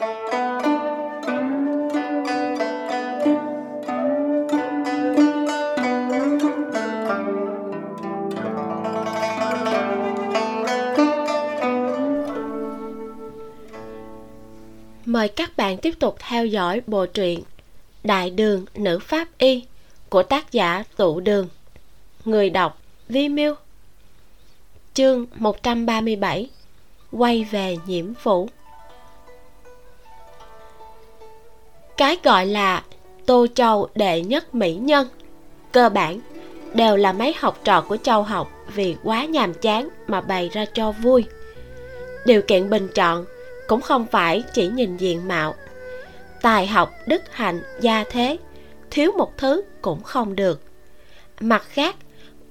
Mời các bạn tiếp tục theo dõi bộ truyện Đại đường nữ pháp y của tác giả Tụ Đường. Người đọc Vi Miu. Chương 137 Quay về nhiễm phủ Cái gọi là Tô Châu đệ nhất mỹ nhân. Cơ bản, đều là mấy học trò của Châu học Vì quá nhàm chán mà bày ra cho vui. Điều kiện bình chọn cũng không phải chỉ nhìn diện mạo. Tài học đức hạnh, gia thế, thiếu một thứ cũng không được. Mặt khác,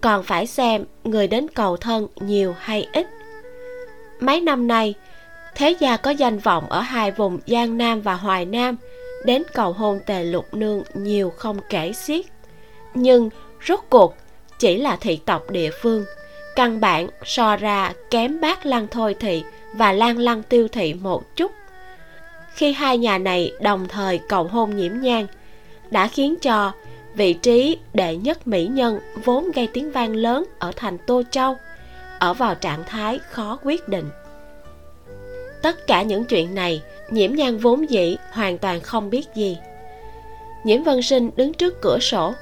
còn phải xem người đến cầu thân nhiều hay ít. Mấy năm nay, thế gia có danh vọng ở hai vùng giang nam và hoài nam đến cầu hôn tề lục nương nhiều không kể xiết. Nhưng rốt cuộc chỉ là thị tộc địa phương, căn bản so ra kém bác lăng thôi thị và lan lăng tiêu thị một chút. Khi hai nhà này đồng thời cầu hôn nhiễm nhang đã khiến cho vị trí đệ nhất mỹ nhân vốn gây tiếng vang lớn ở thành tô châu, ở vào trạng thái khó quyết định. Tất cả những chuyện này nhiễm nhan vốn dĩ hoàn toàn không biết gì. Nhiễm vân sinh đứng trước cửa sổ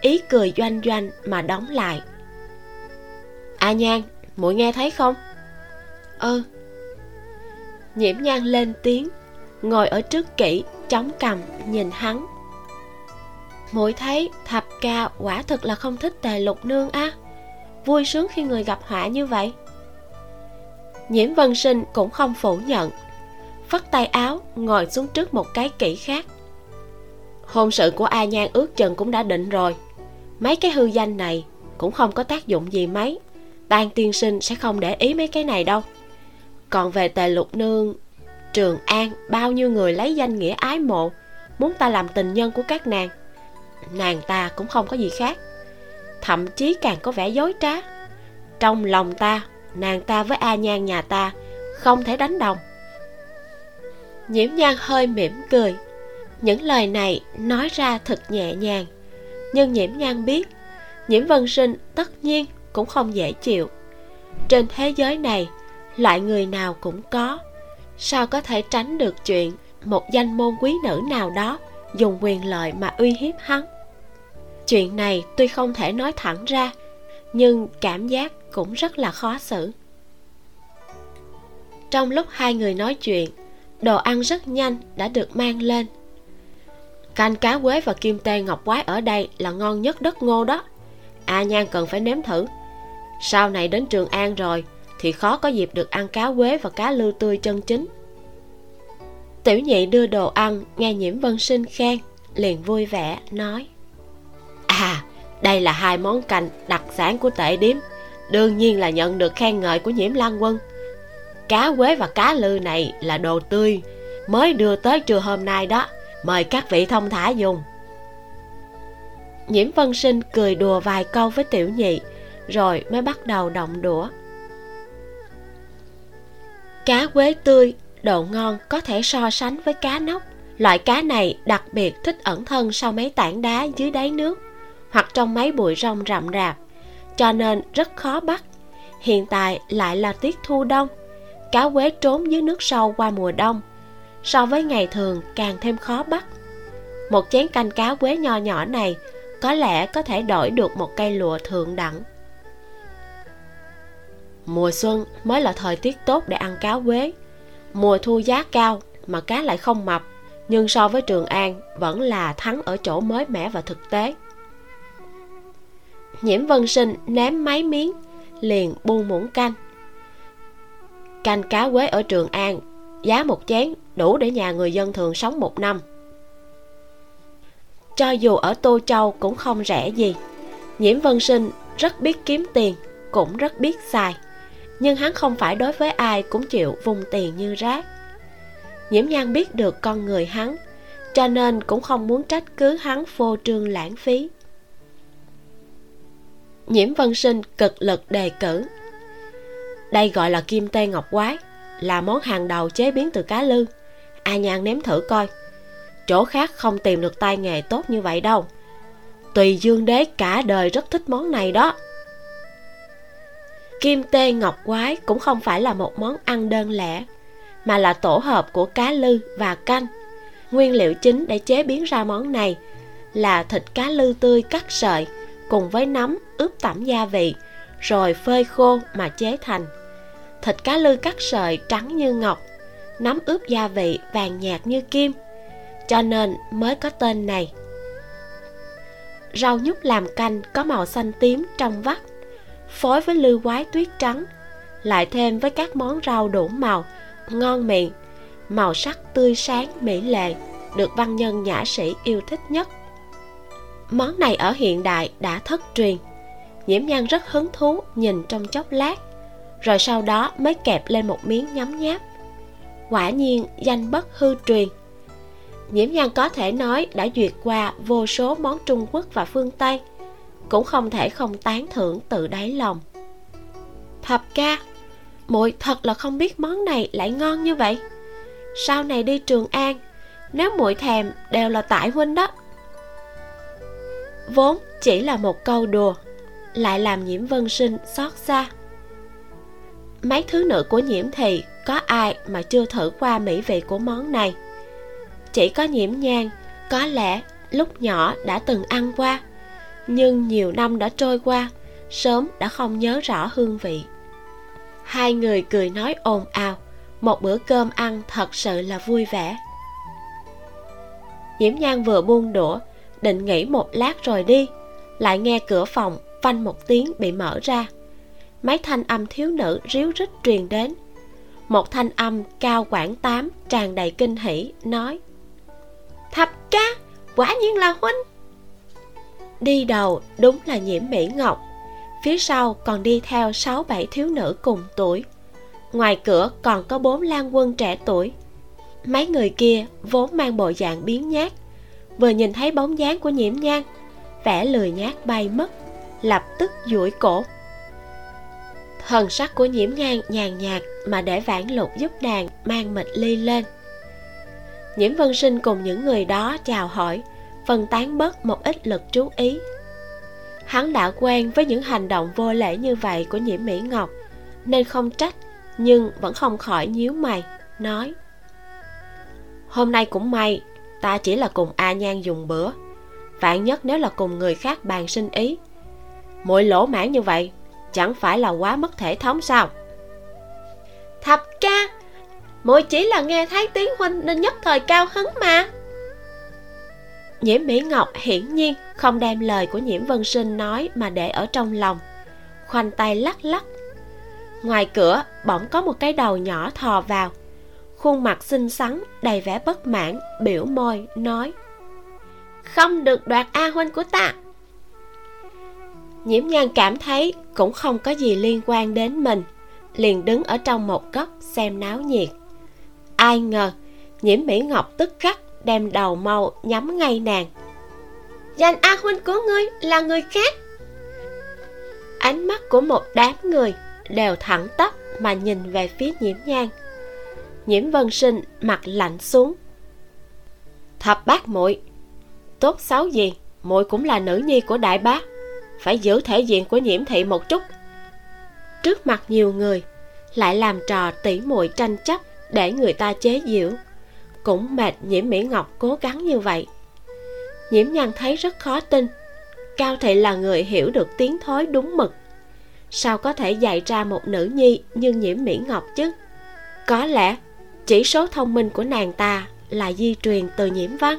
ý cười doanh doanh mà đóng lại. A à nhan muội nghe thấy không? Ơ ừ, nhiễm nhan lên tiếng ngồi ở trước kỹ chống cằm nhìn hắn. Muội thấy thập ca quả thực là không thích tề lục nương á. Vui sướng khi người gặp họa như vậy. Nhiễm vân sinh cũng không phủ nhận phất tay áo, ngồi xuống trước một cái kỹ khác. Hôn sự của a nhan ước chừng cũng đã định rồi. Mấy cái hư danh này cũng không có tác dụng gì mấy. Tan tiên sinh sẽ không để ý mấy cái này đâu. Còn về tề lục nương, trường an, bao nhiêu người lấy danh nghĩa ái mộ, muốn ta làm tình nhân của các nàng nàng ta cũng không có gì khác. Thậm chí càng có vẻ dối trá. Trong lòng ta, nàng ta với a nhan nhà ta không thể đánh đồng nhiễm nhan hơi mỉm cười. Những lời này nói ra thật nhẹ nhàng. Nhưng nhiễm nhan biết, nhiễm vân sinh tất nhiên cũng không dễ chịu. Trên thế giới này, loại người nào cũng có. Sao có thể tránh được chuyện một danh môn quý nữ nào đó dùng quyền lợi mà uy hiếp hắn? Chuyện này tuy không thể nói thẳng ra, nhưng cảm giác cũng rất là khó xử. Trong lúc hai người nói chuyện đồ ăn rất nhanh đã được mang lên. Canh cá quế và kim tê ngọc quái ở đây là ngon nhất đất ngô đó. A nhan cần phải nếm thử. Sau này đến trường an rồi thì khó có dịp được ăn cá quế và cá lư tươi chân chính. Tiểu nhị đưa đồ ăn, nghe nhiễm vân sinh khen, liền vui vẻ, nói. À đây là hai món canh đặc sản của tệ điếm. Đương nhiên là nhận được khen ngợi của nhiễm lan quân cá quế và cá lư này là đồ tươi, mới đưa tới trưa hôm nay đó. Mời các vị thông thả dùng. Nhiễm vân sinh cười đùa vài câu với tiểu nhị, rồi mới bắt đầu động đũa. Cá quế tươi độ ngon có thể so sánh với cá nóc. Loại cá này đặc biệt thích ẩn thân sau mấy tảng đá dưới đáy nước hoặc trong mấy bụi rong rậm rạp, cho nên rất khó bắt. Hiện tại lại là tiết thu đông cá quế trốn dưới nước sâu qua mùa đông. So với ngày thường, càng thêm khó bắt. Một chén canh cá quế nho nhỏ này có lẽ có thể đổi được một cây lụa thượng đẳng. Mùa xuân mới là thời tiết tốt để ăn cá quế. Mùa thu giá cao mà cá lại không mập, nhưng so với trường an vẫn là thắng ở chỗ mới mẻ và thực tế. Nhiễm vân sinh ném mấy miếng, liền buông muỗng canh canh cá quế ở trường an, giá một chén đủ để nhà người dân thường sống một năm. Cho dù ở tô châu cũng không rẻ gì. Nhiễm vân sinh rất biết kiếm tiền, cũng rất biết xài, nhưng hắn không phải đối với ai cũng chịu vùng tiền như rác. Nhiễm nhan biết được con người hắn, cho nên cũng không muốn trách cứ hắn phô trương lãng phí. Nhiễm vân sinh cực lực đề cử đây gọi là kim tê ngọc quái, là món hàng đầu chế biến từ cá lư. A nhan nếm thử coi. Chỗ khác không tìm được tay nghề tốt như vậy đâu. Tùy dương đế cả đời rất thích món này đó. Kim tê ngọc quái cũng không phải là một món ăn đơn lẻ, mà là tổ hợp của cá lư và canh. Nguyên liệu chính để chế biến ra món này là thịt cá lư tươi cắt sợi cùng với nấm, ướp tẩm gia vị, rồi phơi khô mà chế thành thịt cá lư cắt sợi trắng như ngọc, nấm ướp gia vị vàng nhạt như kim. Cho nên mới có tên này. Rau nhút làm canh có màu xanh tím trong vắt, phối với lư quái tuyết trắng, lại thêm với các món rau đủ màu, ngon miệng, màu sắc tươi sáng mỹ lệ, được văn nhân nhã sĩ yêu thích nhất. Món này ở hiện đại đã thất truyền, nhiễm nhan rất hứng thú nhìn trong chốc lát rồi sau đó mới kẹp lên một miếng nhấm nháp. Quả nhiên, danh bất hư truyền. Nhiễm nhan có thể nói đã duyệt qua vô số món trung quốc và phương tây, cũng không thể không tán thưởng từ đáy lòng. Thập ca, muội thật là không biết món này lại ngon như vậy. Sau này đi trường an, nếu muội thèm đều là tại huynh đó. Vốn chỉ là một câu đùa, lại làm nhiễm vân sinh xót xa mấy thứ nữ của nhiễm thì có ai mà chưa thử qua mỹ vị của món này? Chỉ có nhiễm nhang, có lẽ lúc nhỏ đã từng ăn qua, nhưng nhiều năm đã trôi qua, sớm đã không nhớ rõ hương vị. Hai người cười nói ồn ào, một bữa cơm ăn thật sự là vui vẻ. Nhiễm nhan vừa buông đũa, định nghỉ một lát rồi đi, lại nghe cửa phòng phanh một tiếng bị mở ra mấy thanh âm thiếu nữ ríu rít truyền đến. Một thanh âm cao quảng tám tràn đầy kinh hỉ, nói, thập ca, quả nhiên là huynh. Đi đầu đúng là nhiễm mỹ ngọc, phía sau còn đi theo sáu bảy thiếu nữ cùng tuổi. Ngoài cửa còn có bốn lan quân trẻ tuổi. Mấy người kia vốn mang bộ dạng biến nhát, vừa nhìn thấy bóng dáng của nhiễm nhan, vẻ lười nhát bay mất, lập tức duỗi cổ hần sắc của nhiễm nhan nhàn nhạt mà để vãn lục giúp nàng mang mịch ly lên. Nhiễm vân sinh cùng những người đó chào hỏi, phân tán bớt một ít lực chú ý. Hắn đã quen với những hành động vô lễ như vậy của nhiễm mỹ ngọc, nên không trách, nhưng vẫn không khỏi nhíu mày, nói, hôm nay cũng may, ta chỉ là cùng a nhan dùng bữa. Vạn nhất nếu là cùng người khác bàn sinh ý, mỗi lỗ mãn như vậy chẳng phải là quá mất thể thống sao? Thập ca mỗi chỉ là nghe thấy tiếng huynh nên nhất thời cao hứng mà. Nhiễm mỹ ngọc hiển nhiên không đem lời của nhiễm vân sinh nói mà để ở trong lòng, khoanh tay lắc lắc. Ngoài cửa, bỗng có một cái đầu nhỏ thò vào, khuôn mặt xinh xắn, đầy vẻ bất mãn, biểu môi, nói, không được đoạt a huynh của ta nhiễm nhan cảm thấy cũng không có gì liên quan đến mình liền đứng ở trong một góc xem náo nhiệt. Ai ngờ nhiễm mỹ ngọc tức khắc đem đầu mau nhắm ngay nàng. Danh a huynh của ngươi là người khác? Ánh mắt của một đám người đều thẳng tắp mà nhìn về phía nhiễm nhan. Nhiễm vân sinh mặt lạnh xuống. Thập bát muội tốt xấu gì muội cũng là nữ nhi của đại bá phải giữ thể diện của nhiễm thị một chút. Trước mặt nhiều người, lại làm trò tỉ muội tranh chấp để người ta chế giễu. Cũng mệt nhiễm mỹ ngọc cố gắng như vậy. Nhiễm nhan thấy rất khó tin. Cao thị là người hiểu được tiếng thối đúng mực. Sao có thể dạy ra một nữ nhi như nhiễm mỹ ngọc chứ? Có lẽ chỉ số thông minh của nàng ta là di truyền từ nhiễm văn.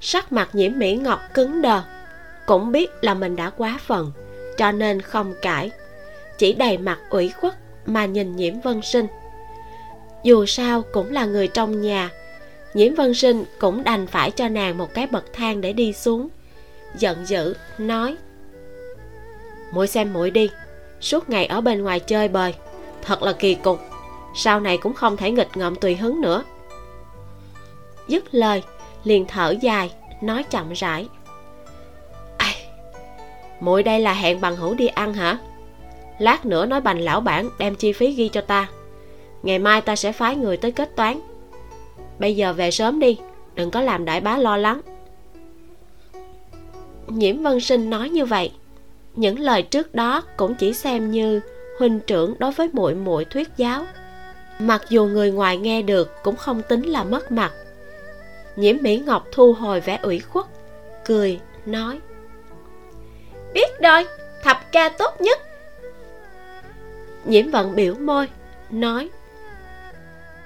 Sắc mặt nhiễm mỹ ngọc cứng đờ cũng biết là mình đã quá phần cho nên không cãi. Chỉ đầy mặt ủy khuất mà nhìn nhiễm vân sinh. Dù sao cũng là người trong nhà, nhiễm vân sinh cũng đành phải cho nàng một cái bậc thang để đi xuống. Giận dữ, nói, muội xem muội đi, suốt ngày ở bên ngoài chơi bời, thật là kỳ cục, sau này cũng không thể nghịch ngợm tùy hứng nữa. Dứt lời, liền thở dài, nói chậm rãi muội đây là hẹn bằng hữu đi ăn hả? Lát nữa nói bành lão bản, đem chi phí ghi cho ta. Ngày mai ta sẽ phái người tới kết toán. Bây giờ về sớm đi, đừng có làm đại bá lo lắng. Nhiễm vân sinh nói như vậy. Những lời trước đó cũng chỉ xem như huynh trưởng đối với muội muội thuyết giáo. Mặc dù người ngoài nghe được cũng không tính là mất mặt. Nhiễm mỹ ngọc thu hồi vẻ ủy khuất, cười, nói biết rồi, thập ca tốt nhất. Nhiễm vận biểu môi, nói,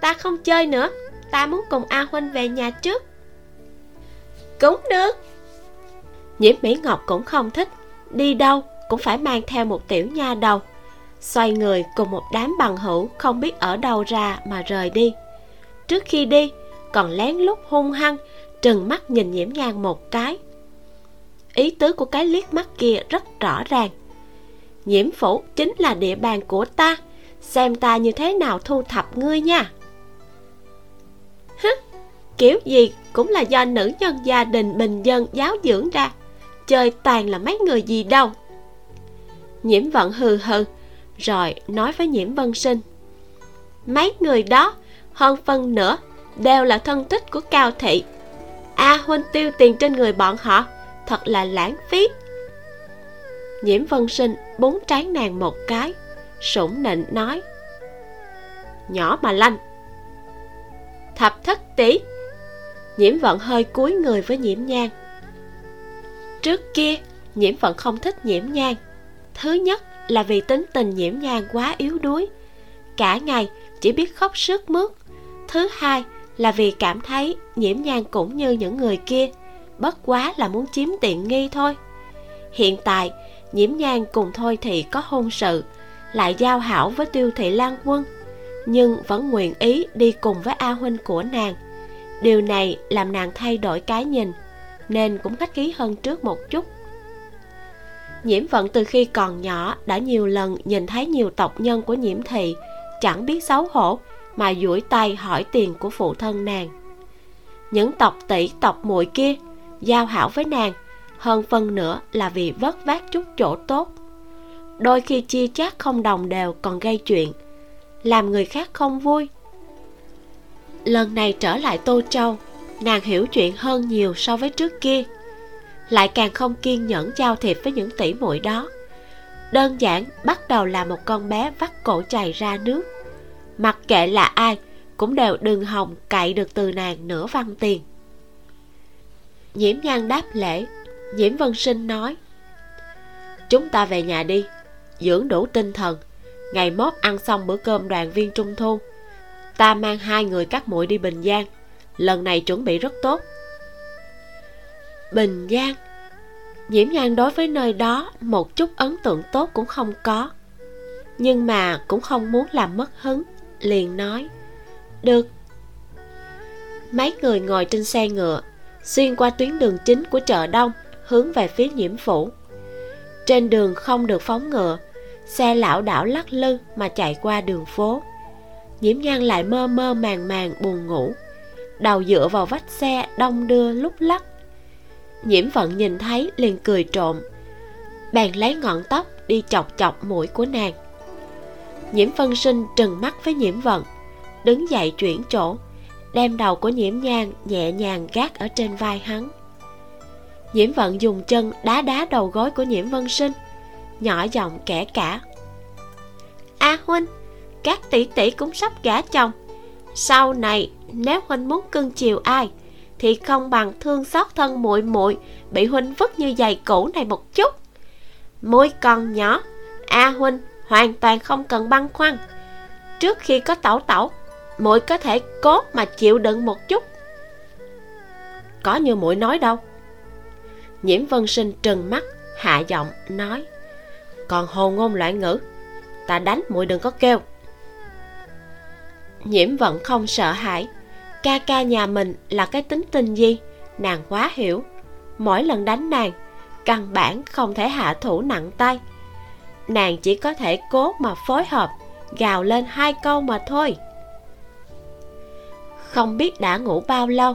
ta không chơi nữa, ta muốn cùng a huynh về nhà trước. Cũng được. Nhiễm mỹ ngọc cũng không thích, đi đâu cũng phải mang theo một tiểu nha đầu, xoay người cùng một đám bằng hữu không biết ở đâu ra mà rời đi. Trước khi đi, còn lén lút hung hăng, trừng mắt nhìn nhiễm ngang một cái ý tứ của cái liếc mắt kia rất rõ ràng. Nhiễm phủ chính là địa bàn của ta. Xem ta như thế nào thu thập ngươi nha. Hứ, kiểu gì cũng là do nữ nhân gia đình bình dân giáo dưỡng ra. Chơi toàn là mấy người gì đâu. Nhiễm vận hừ hừ, rồi nói với nhiễm vân sinh. Mấy người đó, hơn phân nữa đều là thân tích của cao thị. A huynh tiêu tiền trên người bọn họ thật là lãng phí. Nhiễm vân sinh búng trán nàng một cái, sủng nịnh nói, nhỏ mà lanh. Thập thất tỷ. Nhiễm vận hơi cúi người với nhiễm nhang trước kia, nhiễm vận không thích nhiễm nhang thứ nhất là vì tính tình nhiễm nhang quá yếu đuối. Cả ngày chỉ biết khóc sướt mướt. Thứ hai là vì cảm thấy nhiễm nhang cũng như những người kia bất quá là muốn chiếm tiện nghi thôi. Hiện tại, nhiễm nhang cùng thôi thì có hôn sự, lại giao hảo với tiêu thị lan quân, nhưng vẫn nguyện ý đi cùng với a huynh của nàng. Điều này làm nàng thay đổi cái nhìn, nên cũng khách khí hơn trước một chút. Nhiễm vận từ khi còn nhỏ đã nhiều lần nhìn thấy nhiều tộc nhân của nhiễm thị, chẳng biết xấu hổ, mà duỗi tay hỏi tiền của phụ thân nàng. Những tộc tỷ tộc muội kia giao hảo với nàng, hơn phân nữa là vì vất vát chút chỗ tốt. Đôi khi chia chác không đồng đều còn gây chuyện, làm người khác không vui. Lần này trở lại tô châu, nàng hiểu chuyện hơn nhiều so với trước kia, lại càng không kiên nhẫn giao thiệp với những tỷ muội đó. Đơn giản bắt đầu là một con bé vắt cổ chày ra nước. Mặc kệ là ai, cũng đều đừng hòng cậy được từ nàng nửa văn tiền nhiễm nhan đáp lễ. Nhiễm vân sinh nói, chúng ta về nhà đi, dưỡng đủ tinh thần. Ngày mốt ăn xong bữa cơm đoàn viên trung thu. Ta mang hai người các muội đi bình giang. Lần này chuẩn bị rất tốt. Bình giang. Nhiễm nhan đối với nơi đó một chút ấn tượng tốt cũng không có, nhưng mà cũng không muốn làm mất hứng, liền nói, được. Mấy người ngồi trên xe ngựa xuyên qua tuyến đường chính của chợ đông, hướng về phía nhiễm phủ. Trên đường không được phóng ngựa, xe lão đảo lắc lư mà chạy qua đường phố. Nhiễm nhan lại mơ mơ màng màng buồn ngủ, đầu dựa vào vách xe đông đưa lúc lắc. Nhiễm vận nhìn thấy liền cười trộm, bèn lấy ngọn tóc đi chọc chọc mũi của nàng. Nhiễm phân sinh trừng mắt với nhiễm vận, đứng dậy chuyển chỗ đem đầu của nhiễm nhang nhẹ nhàng gác ở trên vai hắn. Nhiễm vận dùng chân đá đá đầu gối của nhiễm vân sinh, nhỏ giọng kẻ cả. A huynh, các tỷ tỷ cũng sắp gả chồng. Sau này, nếu huynh muốn cưng chiều ai, thì không bằng thương xót thân muội muội bị huynh vứt như giày cũ này một chút. Môi còn nhỏ, a huynh hoàn toàn không cần băn khoăn. Trước khi có tẩu tẩu muội có thể cố mà chịu đựng một chút. Có như muội nói đâu. Nhiễm vân sinh trừng mắt, hạ giọng nói, còn hồ ngôn loạn ngữ, ta đánh muội đừng có kêu. Nhiễm vẫn không sợ hãi, ca ca nhà mình là cái tính tình gì? Nàng quá hiểu. Mỗi lần đánh nàng, căn bản không thể hạ thủ nặng tay. Nàng chỉ có thể cố mà phối hợp, gào lên hai câu mà thôi không biết đã ngủ bao lâu.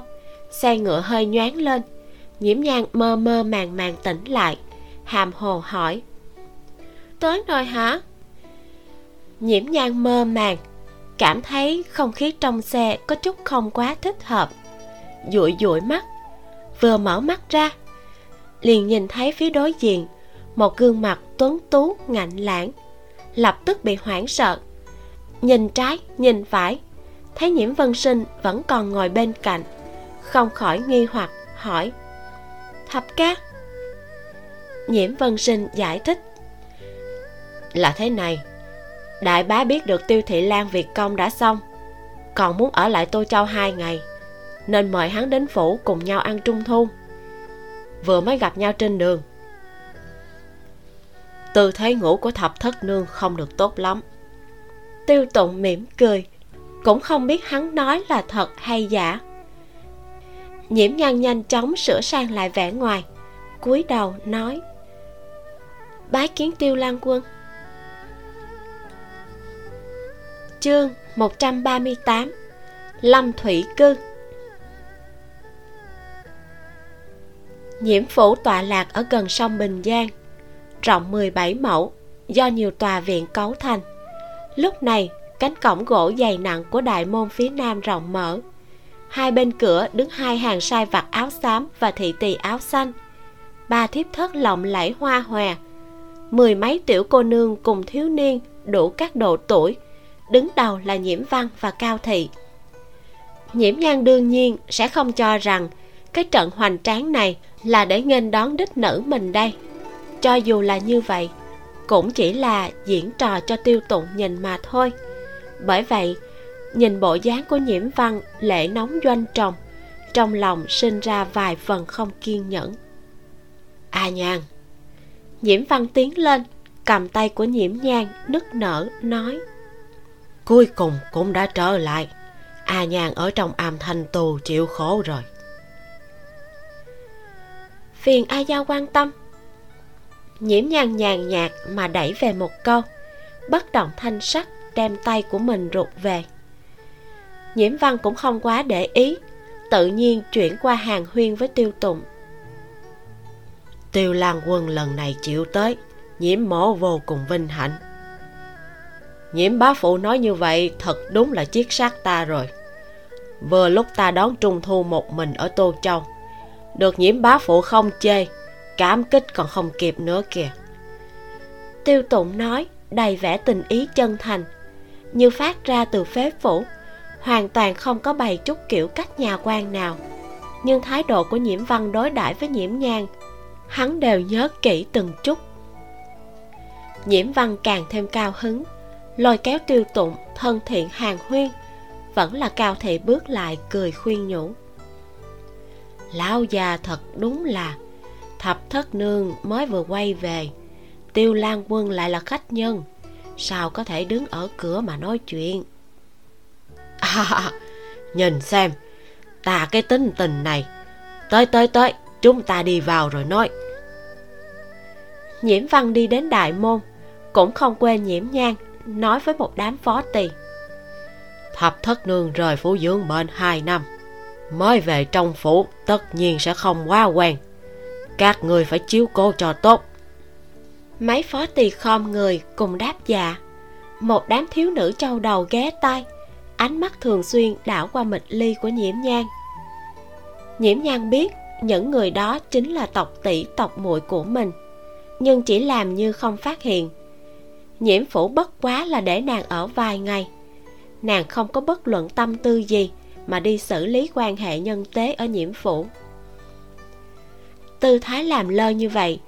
Xe ngựa hơi nhoáng lên. Nhiễm nhan mơ mơ màng màng tỉnh lại, hàm hồ hỏi. Tới rồi hả? Nhiễm nhan mơ màng, cảm thấy không khí trong xe có chút không quá thích hợp. Dụi dụi mắt, vừa mở mắt ra, liền nhìn thấy phía đối diện, một gương mặt tuấn tú, ngạnh lãng, lập tức bị hoảng sợ. Nhìn trái, nhìn phải thấy nhiễm vân sinh vẫn còn ngồi bên cạnh, không khỏi nghi hoặc, hỏi, thập ca? Nhiễm vân sinh giải thích, là thế này, đại bá biết được tiêu thị lan việc công đã xong, còn muốn ở lại tô châu hai ngày, nên mời hắn đến phủ cùng nhau ăn trung thu, vừa mới gặp nhau trên đường. Tư thế ngủ của thập thất nương không được tốt lắm. Tiêu tụng mỉm cười cũng không biết hắn nói là thật hay giả. Nhiễm nhan nhanh chóng sửa sang lại vẻ ngoài, cúi đầu nói, bái kiến tiêu lan quân. Chương 138 Lâm Thủy Cư. Nhiễm phủ tọa lạc ở gần sông Bình Giang, Rộng 17 mẫu, Do nhiều tòa viện cấu thành. Lúc này cánh cổng gỗ dày nặng của đại môn phía nam rộng mở. Hai bên cửa đứng hai hàng sai vặt áo xám và thị tỳ áo xanh. Ba thiếp thất lộng lẫy hoa hòe. Mười mấy tiểu cô nương cùng thiếu niên đủ các độ tuổi, đứng đầu là nhiễm văn và cao thị. Nhiễm nhan đương nhiên sẽ không cho rằng cái trận hoành tráng này là để nghênh đón đích nữ mình đây. Cho dù là như vậy, cũng chỉ là diễn trò cho tiêu tụng nhìn mà thôi bởi vậy nhìn bộ dáng của nhiễm văn lệ nóng doanh tròng trong lòng sinh ra vài phần không kiên nhẫn. A à nhan nhiễm văn tiến lên cầm tay của nhiễm nhan nức nở nói cuối cùng cũng đã trở lại. A à nhan ở trong am thanh tù chịu khổ rồi. Phiền a giao quan tâm. Nhiễm nhan nhàn nhạt mà đẩy về một câu bất động thanh sắc đem tay của mình rụt về. Nhiễm văn cũng không quá để ý tự nhiên chuyển qua hàng huyên với tiêu tụng tiêu lan quân lần này chịu tới nhiễm mổ vô cùng vinh hạnh. Nhiễm bá phụ nói như vậy thật đúng là chiết sát ta rồi. Vừa lúc ta đón trung thu một mình ở tô châu được nhiễm bá phụ không chê cảm kích còn không kịp nữa kìa. Tiêu tụng nói đầy vẻ tình ý chân thành như phát ra từ phế phủ, hoàn toàn không có bày chút kiểu cách nhà quan nào. Nhưng thái độ của nhiễm văn đối đãi với nhiễm nhang hắn đều nhớ kỹ từng chút. Nhiễm văn càng thêm cao hứng, lôi kéo tiêu tụng, thân thiện hàng huyên, vẫn là cao thị bước lại cười khuyên nhủ. Lão già thật đúng là thập thất nương mới vừa quay về, tiêu lan quân lại là khách nhân sao có thể đứng ở cửa mà nói chuyện? À, nhìn xem ta cái tính tình này. Tới tới tới chúng ta đi vào rồi nói. Nhiễm văn đi đến đại môn cũng không quên nhiễm nhang nói với một đám phó tỳ. Thập thất nương rời phủ dưỡng bệnh hai năm mới về trong phủ tất nhiên sẽ không quá quen. Các người phải chiếu cố cho tốt mấy phó tỳ khom người cùng đáp dạ. Một đám thiếu nữ trâu đầu ghé tai, ánh mắt thường xuyên đảo qua mịch ly của nhiễm nhang nhiễm nhang biết những người đó chính là tộc tỷ tộc muội của mình, nhưng chỉ làm như không phát hiện. Nhiễm phủ bất quá là để nàng ở vài ngày. Nàng không có bất luận tâm tư gì mà đi xử lý quan hệ nhân tế ở nhiễm phủ. Tư thái làm lơ như vậy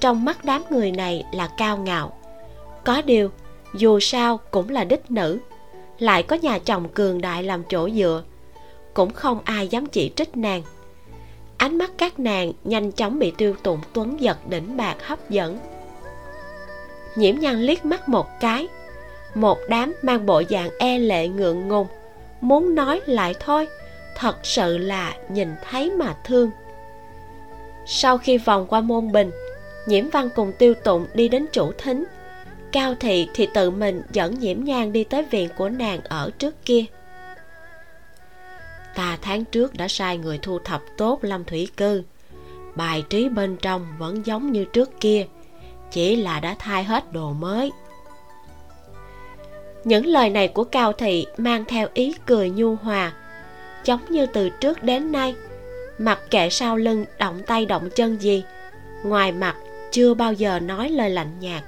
trong mắt đám người này là cao ngạo. Có điều, dù sao cũng là đích nữ, lại có nhà chồng cường đại làm chỗ dựa, cũng không ai dám chỉ trích nàng. Ánh mắt các nàng nhanh chóng bị tiêu tụng tuấn giật đỉnh bạc hấp dẫn. Nhiễm nhan liếc mắt một cái, một đám mang bộ dạng e lệ ngượng ngùng, muốn nói lại thôi, thật sự là nhìn thấy mà thương. Sau khi vòng qua môn bình nhiễm văn cùng tiêu tụng đi đến chủ thính. Cao thị thì tự mình dẫn nhiễm nhang đi tới viện của nàng ở trước kia. Ta tháng trước đã sai người thu thập tốt lâm thủy cư. Bài trí bên trong vẫn giống như trước kia, chỉ là đã thay hết đồ mới. Những lời này của cao thị mang theo ý cười nhu hòa, giống như từ trước đến nay. Mặc kệ sau lưng động tay động chân gì, ngoài mặt chưa bao giờ nói lời lạnh nhạt.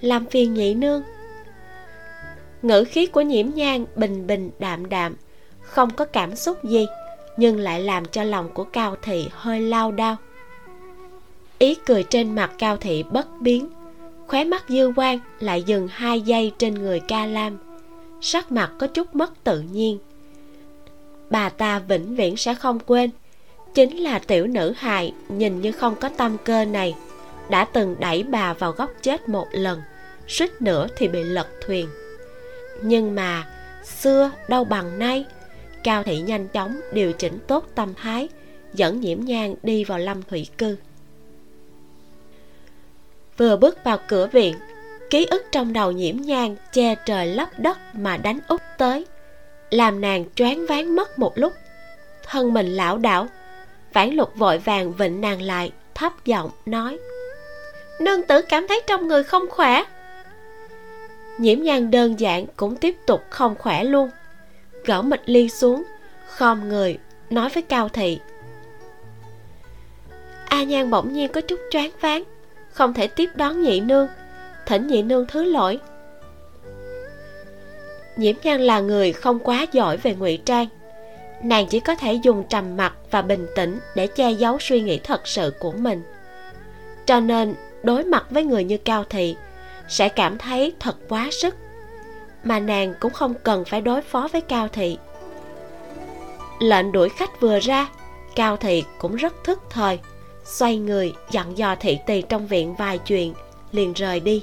Làm phiền nhị nương. Ngữ khí của nhiễm nhang bình bình đạm đạm, không có cảm xúc gì, nhưng lại làm cho lòng của cao thị hơi lao đao. Ý cười trên mặt cao thị bất biến, khóe mắt dư quan lại dừng hai giây trên người ca lam. Sắc mặt có chút mất tự nhiên. Bà ta vĩnh viễn sẽ không quên chính là tiểu nữ hài, nhìn như không có tâm cơ này. Đã từng đẩy bà vào góc chết một lần, suýt nữa thì bị lật thuyền. Nhưng mà, xưa đâu bằng nay, cao thị nhanh chóng điều chỉnh tốt tâm thái, dẫn nhiễm nhang đi vào lâm thủy cư. Vừa bước vào cửa viện, ký ức trong đầu nhiễm nhang che trời lấp đất mà đánh úp tới. Làm nàng choáng váng mất một lúc. Thân mình lảo đảo vãn lục vội vàng vịnh nàng lại, thấp giọng nói, nương tử cảm thấy trong người không khỏe. Nhiễm nhan đơn giản cũng tiếp tục không khỏe luôn. Gỡ mịch ly xuống, khom người, nói với cao thị, a nhan bỗng nhiên có chút choáng váng, không thể tiếp đón nhị nương, thỉnh nhị nương thứ lỗi. Nhiễm nhan là người không quá giỏi về ngụy trang nàng chỉ có thể dùng trầm mặc và bình tĩnh để che giấu suy nghĩ thật sự của mình. Cho nên, đối mặt với người như cao thị, sẽ cảm thấy thật quá sức, mà nàng cũng không cần phải đối phó với cao thị. Lệnh đuổi khách vừa ra, cao thị cũng rất thức thời, xoay người dặn dò thị tỳ trong viện vài chuyện, liền rời đi.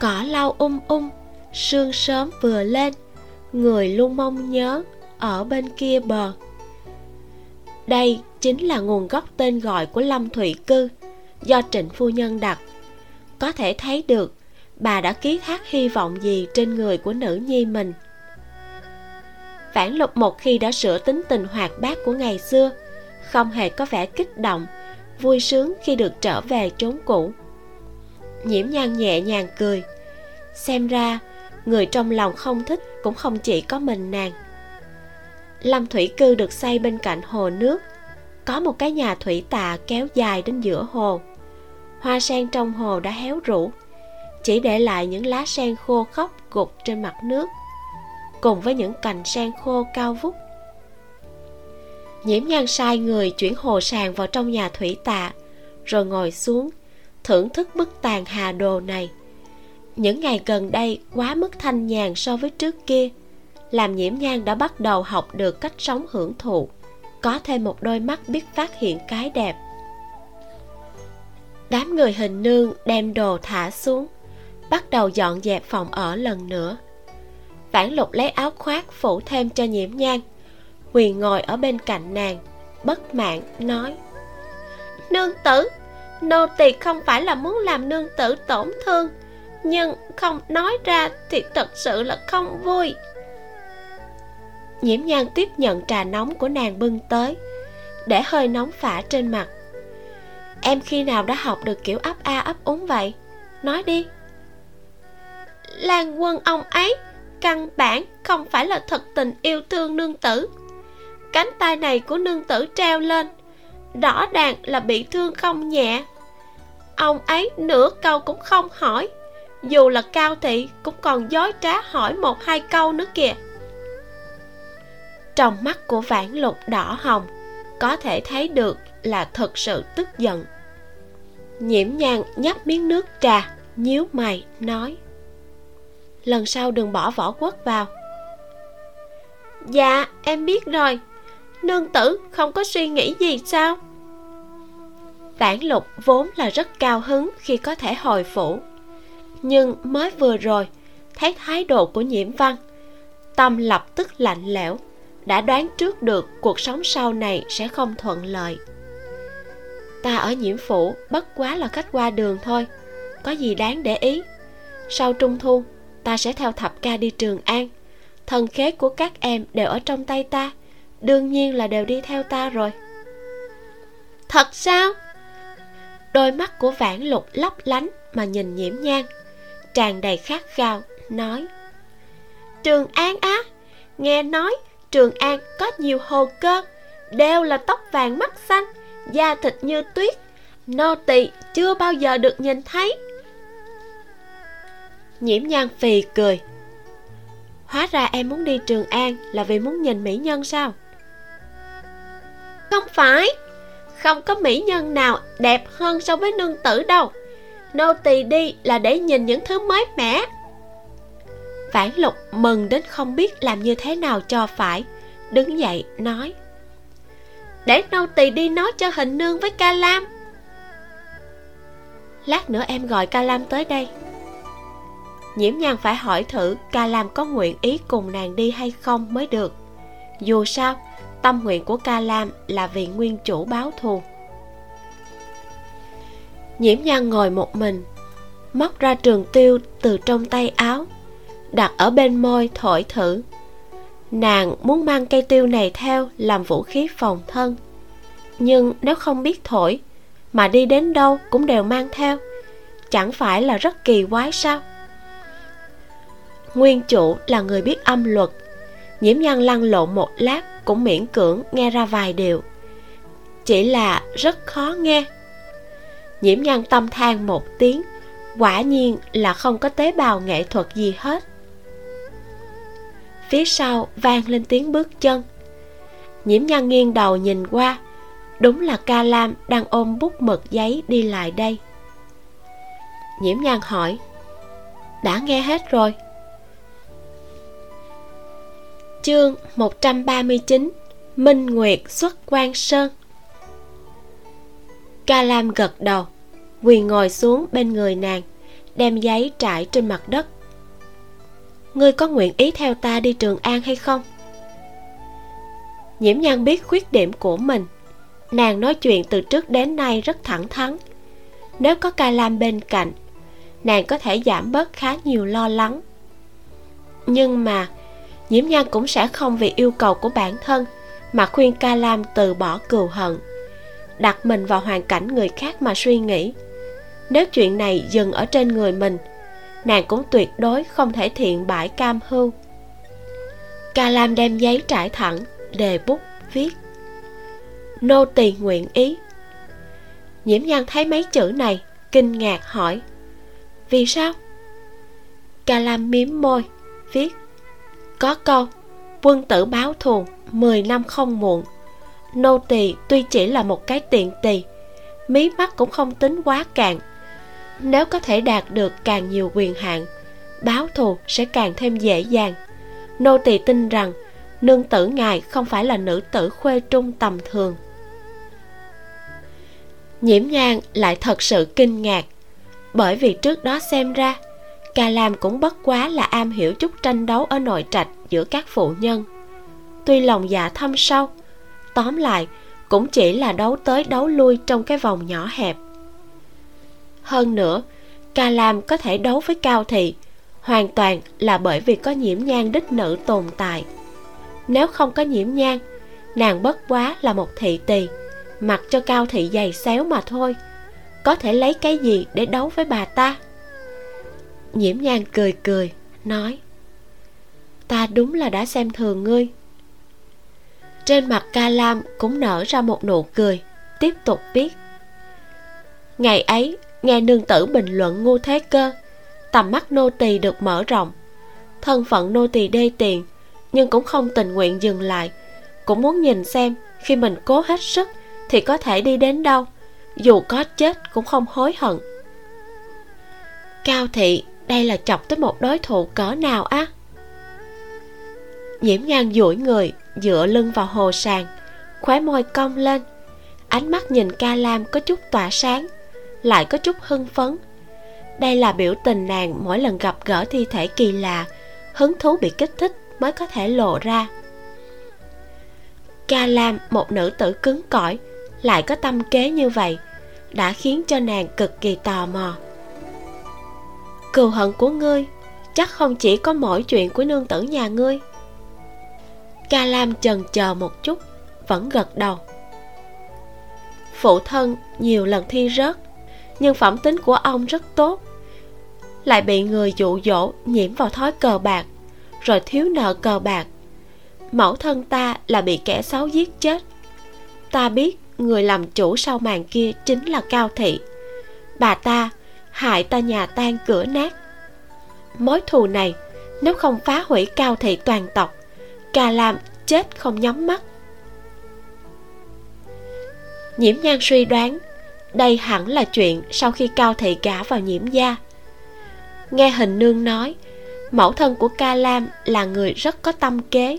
Cỏ lau um um sương sớm vừa lên người luôn mong nhớ ở bên kia bờ. Đây chính là nguồn gốc tên gọi của lâm thủy cư do trịnh phu nhân đặt. Có thể thấy được, bà đã ký thác hy vọng gì trên người của nữ nhi mình. Phản lục một khi đã sửa tính tình hoạt bát của ngày xưa, không hề có vẻ kích động, vui sướng khi được trở về chốn cũ. Nhiễm nhan nhẹ nhàng cười, xem ra người trong lòng không thích, cũng không chỉ có mình nàng. Lâm thủy cư được xây bên cạnh hồ nước. Có một cái nhà thủy tạ kéo dài đến giữa hồ. Hoa sen trong hồ đã héo rũ. Chỉ để lại những lá sen khô khóc gục trên mặt nước, cùng với những cành sen khô cao vút. Nhiễm nhan sai người chuyển hồ sàng vào trong nhà thủy tạ rồi ngồi xuống, thưởng thức bức tàn hà đồ này những ngày gần đây, quá mức thanh nhàn so với trước kia. Làm nhiễm nhan đã bắt đầu học được cách sống hưởng thụ. Có thêm một đôi mắt biết phát hiện cái đẹp. Đám người hình nương đem đồ thả xuống, bắt đầu dọn dẹp phòng ở lần nữa. Vãn lục lấy áo khoác phủ thêm cho nhiễm nhan huyền ngồi ở bên cạnh nàng, bất mãn, nói, nương tử, nô tỳ không phải là muốn làm nương tử tổn thương nhưng không nói ra thì thật sự là không vui. Nhiễm nhan tiếp nhận trà nóng của nàng bưng tới, để hơi nóng phả trên mặt. Em khi nào đã học được kiểu ấp a ấp úng vậy? Nói đi. Lan quân ông ấy, căn bản không phải là thật tình yêu thương nương tử. Cánh tay này của nương tử treo lên, rõ ràng là bị thương không nhẹ. Ông ấy nửa câu cũng không hỏi dù là cao thị, cũng còn dối trá hỏi một hai câu nữa kìa. Trong mắt của vãn lục đỏ hồng, có thể thấy được là thật sự tức giận. Nhiễm nhàn nhấp miếng nước trà, nhíu mày, nói, lần sau đừng bỏ vỏ quất vào. Dạ em biết rồi. Nương tử, không có suy nghĩ gì sao? Vãn lục vốn là rất cao hứng khi có thể hồi phủ. Nhưng mới vừa rồi, Thấy thái độ của nhiễm văn, Tâm lập tức lạnh lẽo, Đã đoán trước được cuộc sống sau này sẽ không thuận lợi. Ta ở nhiễm phủ bất quá là khách qua đường thôi, Có gì đáng để ý. Sau trung thu, Ta sẽ theo thập ca đi Trường An. Thần khế của các em đều ở trong tay ta, Đương nhiên là đều đi theo ta rồi. Thật sao? Đôi mắt của vãn lục lấp lánh mà nhìn nhiễm nhang tràn đầy khát khao, nói, trường an á, nghe nói trường an có nhiều hồ cơ, đều là tóc vàng mắt xanh, da thịt như tuyết nô tỳ chưa bao giờ được nhìn thấy. Nhiễm nhan phì cười, hóa ra em muốn đi trường an là vì muốn nhìn mỹ nhân sao? Không phải, không có mỹ nhân nào đẹp hơn so với nương tử đâu nô tỳ đi là để nhìn những thứ mới mẻ. Vãn lục mừng đến không biết làm như thế nào cho phải, đứng dậy nói, để nô tỳ đi nói cho hình nương với ca lam. Lát nữa em gọi ca lam tới đây. Nhiễm nhan phải hỏi thử ca lam có nguyện ý cùng nàng đi hay không mới được. Dù sao, tâm nguyện của ca lam là vì nguyên chủ báo thù nhiễm nhan ngồi một mình, móc ra trường tiêu từ trong tay áo, đặt ở bên môi thổi thử. Nàng muốn mang cây tiêu này theo làm vũ khí phòng thân, nhưng nếu không biết thổi mà đi đến đâu cũng đều mang theo, chẳng phải là rất kỳ quái sao? Nguyên chủ là người biết âm luật, nhiễm nhan lăn lộn một lát cũng miễn cưỡng nghe ra vài điều. Chỉ là rất khó nghe nhiễm nhan tâm than một tiếng, quả nhiên là không có tế bào nghệ thuật gì hết. Phía sau vang lên tiếng bước chân. Nhiễm nhan nghiêng đầu nhìn qua, đúng là ca lam đang ôm bút mực giấy đi lại đây. Nhiễm nhan hỏi, đã nghe hết rồi? Chương 139 Minh Nguyệt xuất quan sơn. Ca Lam gật đầu. Quỳ ngồi xuống bên người nàng, Đem giấy trải trên mặt đất. Ngươi có nguyện ý theo ta đi Trường An hay không? Nhiễm nhan biết khuyết điểm của mình. Nàng nói chuyện từ trước đến nay rất thẳng thắn. Nếu có ca lam bên cạnh, Nàng có thể giảm bớt khá nhiều lo lắng. Nhưng mà, Nhiễm nhan cũng sẽ không vì yêu cầu của bản thân Mà khuyên ca lam từ bỏ cừu hận. Đặt mình vào hoàn cảnh người khác mà suy nghĩ. Nếu chuyện này dừng ở trên người mình, nàng cũng tuyệt đối không thể thiện bãi cam hưu. Ca lam đem giấy trải thẳng, đề bút, viết. Nô tỳ nguyện ý. Nhiễm nhan thấy mấy chữ này, kinh ngạc hỏi, vì sao? Ca lam mím môi, viết, có câu, quân tử báo thù, mười năm không muộn nô tỳ tuy chỉ là một cái tiện tỳ, mí mắt cũng không tính quá cạn nếu có thể đạt được càng nhiều quyền hạn, báo thù sẽ càng thêm dễ dàng. Nô tỳ tin rằng, nương tử ngài không phải là nữ tử khuê trung tầm thường. Nhiễm nhan lại thật sự kinh ngạc, bởi vì trước đó xem ra, ca lam cũng bất quá là am hiểu chút tranh đấu ở nội trạch giữa các phụ nhân. Tuy lòng dạ thâm sâu tóm lại, cũng chỉ là đấu tới đấu lui trong cái vòng nhỏ hẹp. Hơn nữa, ca lam có thể đấu với cao thị, hoàn toàn là bởi vì có nhiễm nhan đích nữ tồn tại. Nếu không có nhiễm nhan, nàng bất quá là một thị tỳ, mặc cho cao thị giày xéo mà thôi. Có thể lấy cái gì để đấu với bà ta? Nhiễm nhan cười cười, nói, ta đúng là đã xem thường ngươi trên mặt ca lam cũng nở ra một nụ cười. Tiếp tục viết, ngày ấy, nghe nương tử bình luận ngu thế cơ, tầm mắt nô tỳ được mở rộng. Thân phận nô tỳ đê tiền, nhưng cũng không tình nguyện dừng lại. Cũng muốn nhìn xem, khi mình cố hết sức, thì có thể đi đến đâu. Dù có chết cũng không hối hận. Cao thị, đây là chọc tới một đối thủ cỡ nào á? Nhiễm ngang duỗi người dựa lưng vào hồ sàn, khóe môi cong lên. Ánh mắt nhìn ca lam có chút tỏa sáng, lại có chút hưng phấn. Đây là biểu tình nàng mỗi lần gặp gỡ thi thể kỳ lạ, hứng thú bị kích thích mới có thể lộ ra. Ca lam, một nữ tử cứng cỏi, lại có tâm kế như vậy, đã khiến cho nàng cực kỳ tò mò. Cừu hận của ngươi, chắc không chỉ có mỗi chuyện của nương tử nhà ngươi ca lam chần chờ một chút, vẫn gật đầu. Phụ thân nhiều lần thi rớt, nhưng phẩm tính của ông rất tốt. Lại bị người dụ dỗ nhiễm vào thói cờ bạc, rồi thiếu nợ cờ bạc. Mẫu thân ta là bị kẻ xấu giết chết. Ta biết người làm chủ sau màn kia chính là cao thị. Bà ta hại ta nhà tan cửa nát. Mối thù này nếu không phá hủy cao thị toàn tộc Cà lam chết không nhắm mắt. Nhiễm nhan suy đoán, đây hẳn là chuyện sau khi cao thị gả vào nhiễm gia. Nghe hình nương nói, mẫu thân của ca lam là người rất có tâm kế.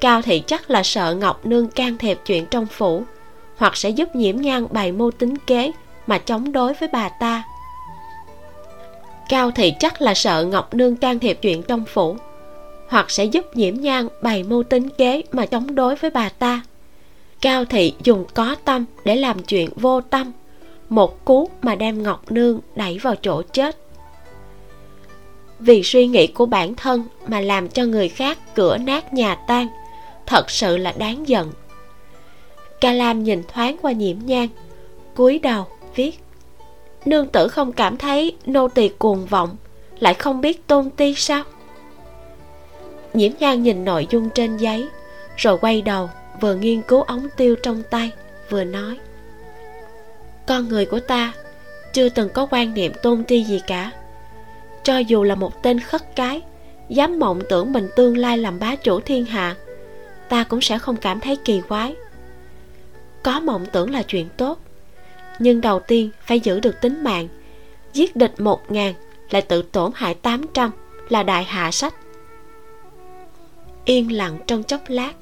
Cao thị chắc là sợ ngọc nương can thiệp chuyện trong phủ, hoặc sẽ giúp nhiễm nhan bày mưu tính kế mà chống đối với bà ta. Cao thị chắc là sợ ngọc nương can thiệp chuyện trong phủ hoặc sẽ giúp nhiễm nhang bày mưu tính kế mà chống đối với bà ta. Cao thị dùng có tâm để làm chuyện vô tâm, một cú mà đem ngọc nương đẩy vào chỗ chết. Vì suy nghĩ của bản thân mà làm cho người khác cửa nát nhà tan, thật sự là đáng giận. Ca lam nhìn thoáng qua nhiễm nhang cúi đầu viết, nương tử không cảm thấy nô tỳ cuồng vọng, lại không biết tôn ti sao? Nhiễm nhan nhìn nội dung trên giấy, rồi quay đầu, vừa nghiên cứu ống tiêu trong tay, vừa nói. Con người của ta chưa từng có quan niệm tôn ti gì cả. Cho dù là một tên khất cái, dám mộng tưởng mình tương lai làm bá chủ thiên hạ, ta cũng sẽ không cảm thấy kỳ quái. Có mộng tưởng là chuyện tốt, nhưng đầu tiên phải giữ được tính mạng. Giết địch một ngàn lại tự tổn hại tám trăm là đại hạ sách yên lặng trong chốc lát.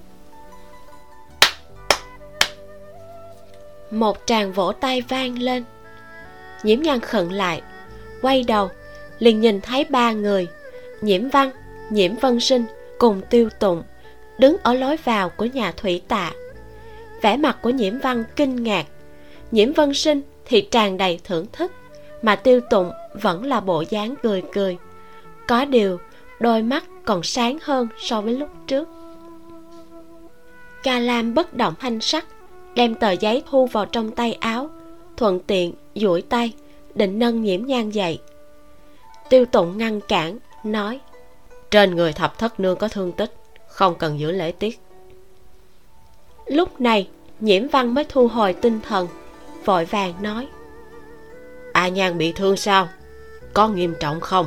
Một tràng vỗ tay vang lên. Nhiễm nhan khẩn lại, quay đầu, liền nhìn thấy ba người, nhiễm văn, nhiễm vân sinh cùng tiêu tụng đứng ở lối vào của nhà thủy tạ. Vẻ mặt của nhiễm văn kinh ngạc, nhiễm vân sinh thì tràn đầy thưởng thức, mà tiêu tụng vẫn là bộ dáng cười cười. Có điều đôi mắt còn sáng hơn so với lúc trước. Ca lam bất động thanh sắc, đem tờ giấy thu vào trong tay áo, thuận tiện duỗi tay, định nâng nhiễm nhan dậy. Tiêu tụng ngăn cản, nói, trên người thập thất nương có thương tích, không cần giữ lễ tiết. Lúc này, nhiễm văn mới thu hồi tinh thần, vội vàng nói, a nhan bị thương sao? Có nghiêm trọng không?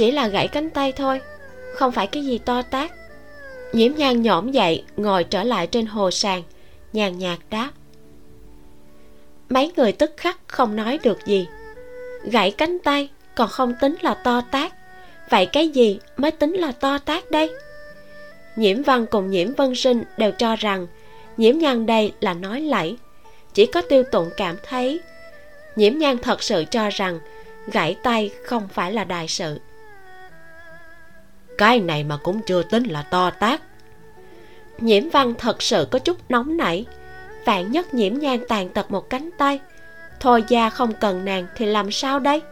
Chỉ là gãy cánh tay thôi, không phải cái gì to tát. Nhiễm nhan nhõm dậy, ngồi trở lại trên hồ sàn, nhàn nhạt đáp. Mấy người tức khắc không nói được gì. Gãy cánh tay còn không tính là to tát. Vậy cái gì mới tính là to tát đây? Nhiễm văn cùng nhiễm vân sinh đều cho rằng, nhiễm nhan đây là nói lẫy. Chỉ có tiêu tụng cảm thấy, nhiễm nhan thật sự cho rằng gãy tay không phải là đại sự cái này mà cũng chưa tính là to tác nhiễm văn thật sự có chút nóng nảy. Vạn nhất nhiễm nhan tàn tật một cánh tay. Thôi gia không cần nàng thì làm sao đây?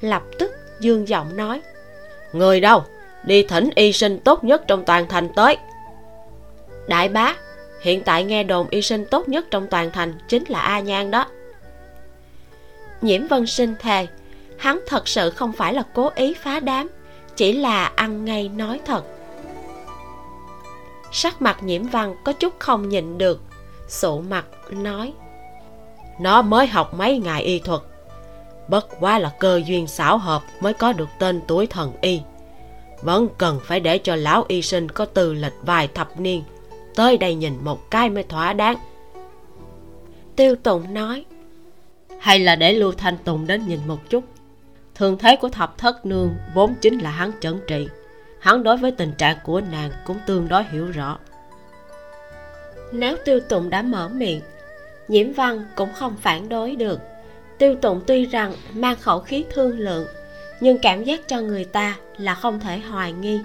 Lập tức dương giọng nói. Người đâu? Đi thỉnh y sinh tốt nhất trong toàn thành tới. Đại bá hiện tại nghe đồn y sinh tốt nhất trong toàn thành chính là a nhan đó. Nhiễm vân sinh thề hắn thật sự không phải là cố ý phá đám chỉ là ăn ngay nói thật. Sắc mặt nhiễm văn có chút không nhịn được, sụ mặt, nói, nó mới học mấy ngày y thuật, bất quá là cơ duyên xảo hợp mới có được tên tuổi thần y. Vẫn cần phải để cho lão y sinh có từ lịch vài thập niên, tới đây nhìn một cái mới thỏa đáng. Tiêu tùng nói, hay là để lưu thanh tùng đến nhìn một chút thường thế của thập thất nương vốn chính là hắn chẩn trị hắn đối với tình trạng của nàng cũng tương đối hiểu rõ. Nếu tiêu tụng đã mở miệng, nhiễm văn cũng không phản đối được. Tiêu tụng tuy rằng mang khẩu khí thương lượng, nhưng cảm giác cho người ta là không thể hoài nghi.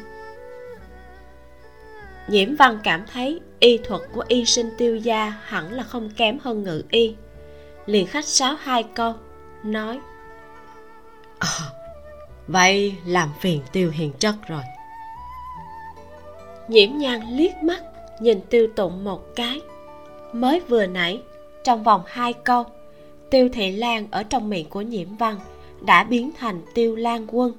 Nhiễm văn cảm thấy y thuật của y sinh tiêu gia hẳn là không kém hơn ngự y. Liền khách sáo hai câu, nói à, vậy làm phiền tiêu hiền chất rồi. Nhiễm nhan liếc mắt nhìn tiêu tụng một cái. Mới vừa nãy trong vòng hai câu tiêu thị lan ở trong miệng của nhiễm văn đã biến thành tiêu lan quân.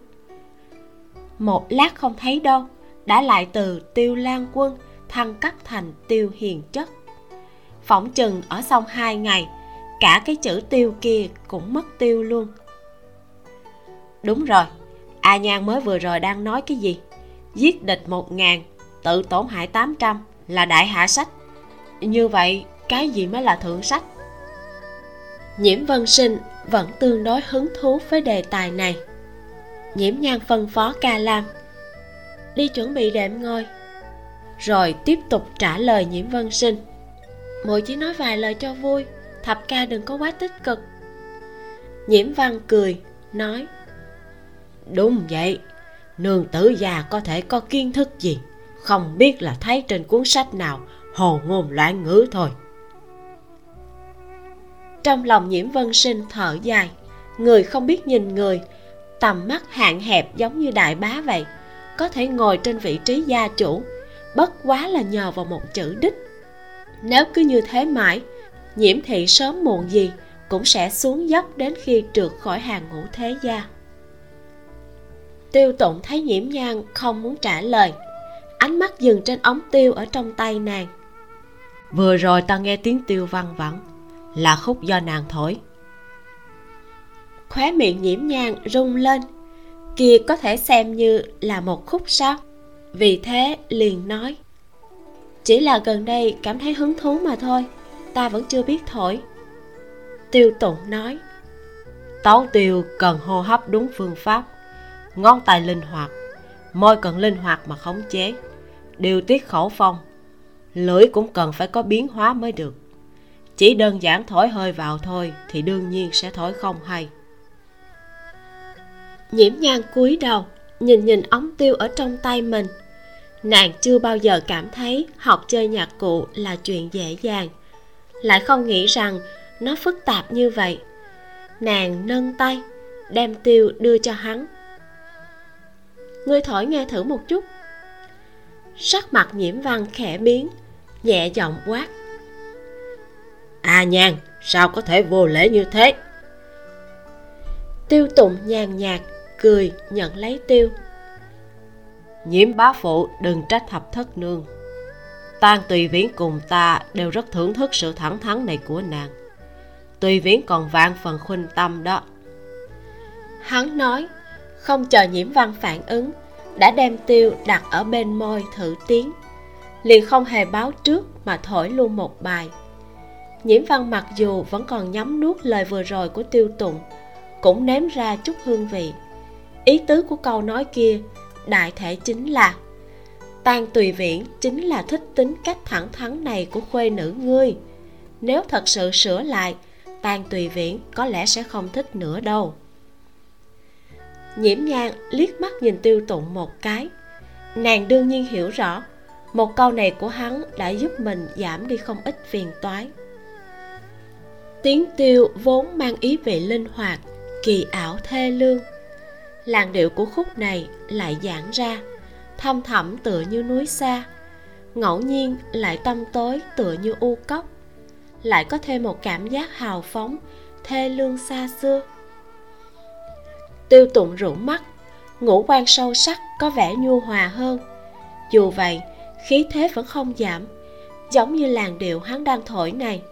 Một lát không thấy đâu đã lại từ tiêu lan quân thăng cấp thành tiêu hiền chất. Phỏng chừng ở xong hai ngày cả cái chữ tiêu kia cũng mất tiêu luôn đúng rồi, a nhan mới vừa rồi đang nói cái gì? Giết địch một ngàn, tự tổn hại tám trăm là đại hạ sách. Như vậy, cái gì mới là thượng sách? Nhiễm vân sinh vẫn tương đối hứng thú với đề tài này. Nhiễm nhan phân phó ca lam, đi chuẩn bị đệm ngôi. Rồi tiếp tục trả lời nhiễm vân sinh mỗi chỉ nói vài lời cho vui, thập ca đừng có quá tích cực. Nhiễm văn cười, nói đúng vậy. Nương tử già có thể có kiến thức gì? Không biết là thấy trên cuốn sách nào, hồ ngôn loạn ngữ thôi. Trong lòng nhiễm vân sinh thở dài. Người không biết nhìn người, tầm mắt hạn hẹp giống như đại bá vậy. Có thể ngồi trên vị trí gia chủ, bất quá là nhờ vào một chữ đích. Nếu cứ như thế mãi, nhiễm thị sớm muộn gì cũng sẽ xuống dốc đến khi trượt khỏi hàng ngũ thế gia tiêu tụng thấy nhiễm nhan không muốn trả lời. Ánh mắt dừng trên ống tiêu ở trong tay nàng. Vừa rồi ta nghe tiếng tiêu văng vẳng là khúc do nàng thổi. Khóe miệng nhiễm nhang rung lên. Kia có thể xem như là một khúc sao? Vì thế liền nói. Chỉ là gần đây cảm thấy hứng thú mà thôi ta vẫn chưa biết thổi. Tiêu tụng nói. Tấu tiêu cần hô hấp đúng phương pháp ngón tay linh hoạt, môi cần linh hoạt mà khống chế, điều tiết khẩu phong, lưỡi cũng cần phải có biến hóa mới được. Chỉ đơn giản thổi hơi vào thôi thì đương nhiên sẽ thổi không hay. Nhiễm nhan cúi đầu, nhìn nhìn ống tiêu ở trong tay mình. Nàng chưa bao giờ cảm thấy học chơi nhạc cụ là chuyện dễ dàng. Lại không nghĩ rằng nó phức tạp như vậy. Nàng nâng tay, đem tiêu đưa cho hắn ngươi thổi nghe thử một chút. Sắc mặt nhiễm văn khẽ biến, nhẹ giọng quát. À nhàn, sao có thể vô lễ như thế? Tiêu tụng nhàn nhạt cười, nhận lấy tiêu. Nhiễm bá phụ, đừng trách thập thất nương. Tan tùy viễn cùng ta đều rất thưởng thức sự thẳng thắn này của nàng. Tùy viễn còn vạn phần khuynh tâm đó. Hắn nói không chờ nhiễm văn phản ứng, đã đem tiêu đặt ở bên môi thử tiếng. Liền không hề báo trước mà thổi luôn một bài. Nhiễm văn mặc dù vẫn còn nhắm nuốt lời vừa rồi của tiêu tụng, cũng nếm ra chút hương vị. Ý tứ của câu nói kia, đại thể chính là tan tùy viễn chính là thích tính cách thẳng thắn này của khuê nữ ngươi. Nếu thật sự sửa lại tan tùy viễn có lẽ sẽ không thích nữa đâu nhiễm nhang liếc mắt nhìn tiêu tụng một cái. Nàng đương nhiên hiểu rõ, một câu này của hắn đã giúp mình giảm đi không ít phiền toái. Tiếng tiêu vốn mang ý vị linh hoạt, kỳ ảo thê lương. Làn điệu của khúc này lại giãn ra, thâm thẳm tựa như núi xa. Ngẫu nhiên lại tâm tối tựa như u cốc. Lại có thêm một cảm giác hào phóng, thê lương xa xưa tiêu tụng rũ mắt, ngũ quan sâu sắc có vẻ nhu hòa hơn. Dù vậy, khí thế vẫn không giảm, giống như làn điệu hắn đang thổi này.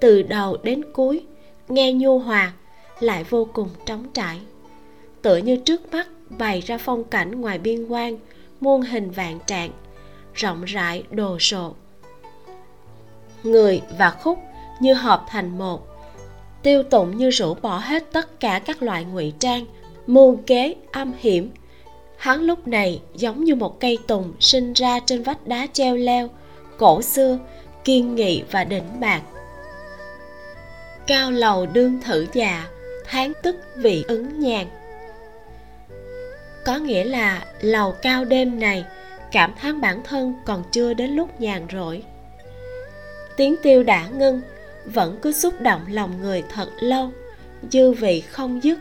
Từ đầu đến cuối, nghe nhu hòa, lại vô cùng trống trải. Tựa như trước mắt bày ra phong cảnh ngoài biên quan, muôn hình vạn trạng, rộng rãi, đồ sộ. Người và khúc như hợp thành một, tiêu tụng như rũ bỏ hết tất cả các loại ngụy trang mưu kế âm hiểm. Hắn lúc này giống như một cây tùng sinh ra trên vách đá treo leo, cổ xưa, kiên nghị và đỉnh bạc cao lầu đương thử già tháng tức vị ứng nhàn có nghĩa là lầu cao đêm này, cảm thán bản thân còn chưa đến lúc nhàn rỗi. Tiếng tiêu đã ngưng, vẫn cứ xúc động lòng người thật lâu, dư vị không dứt.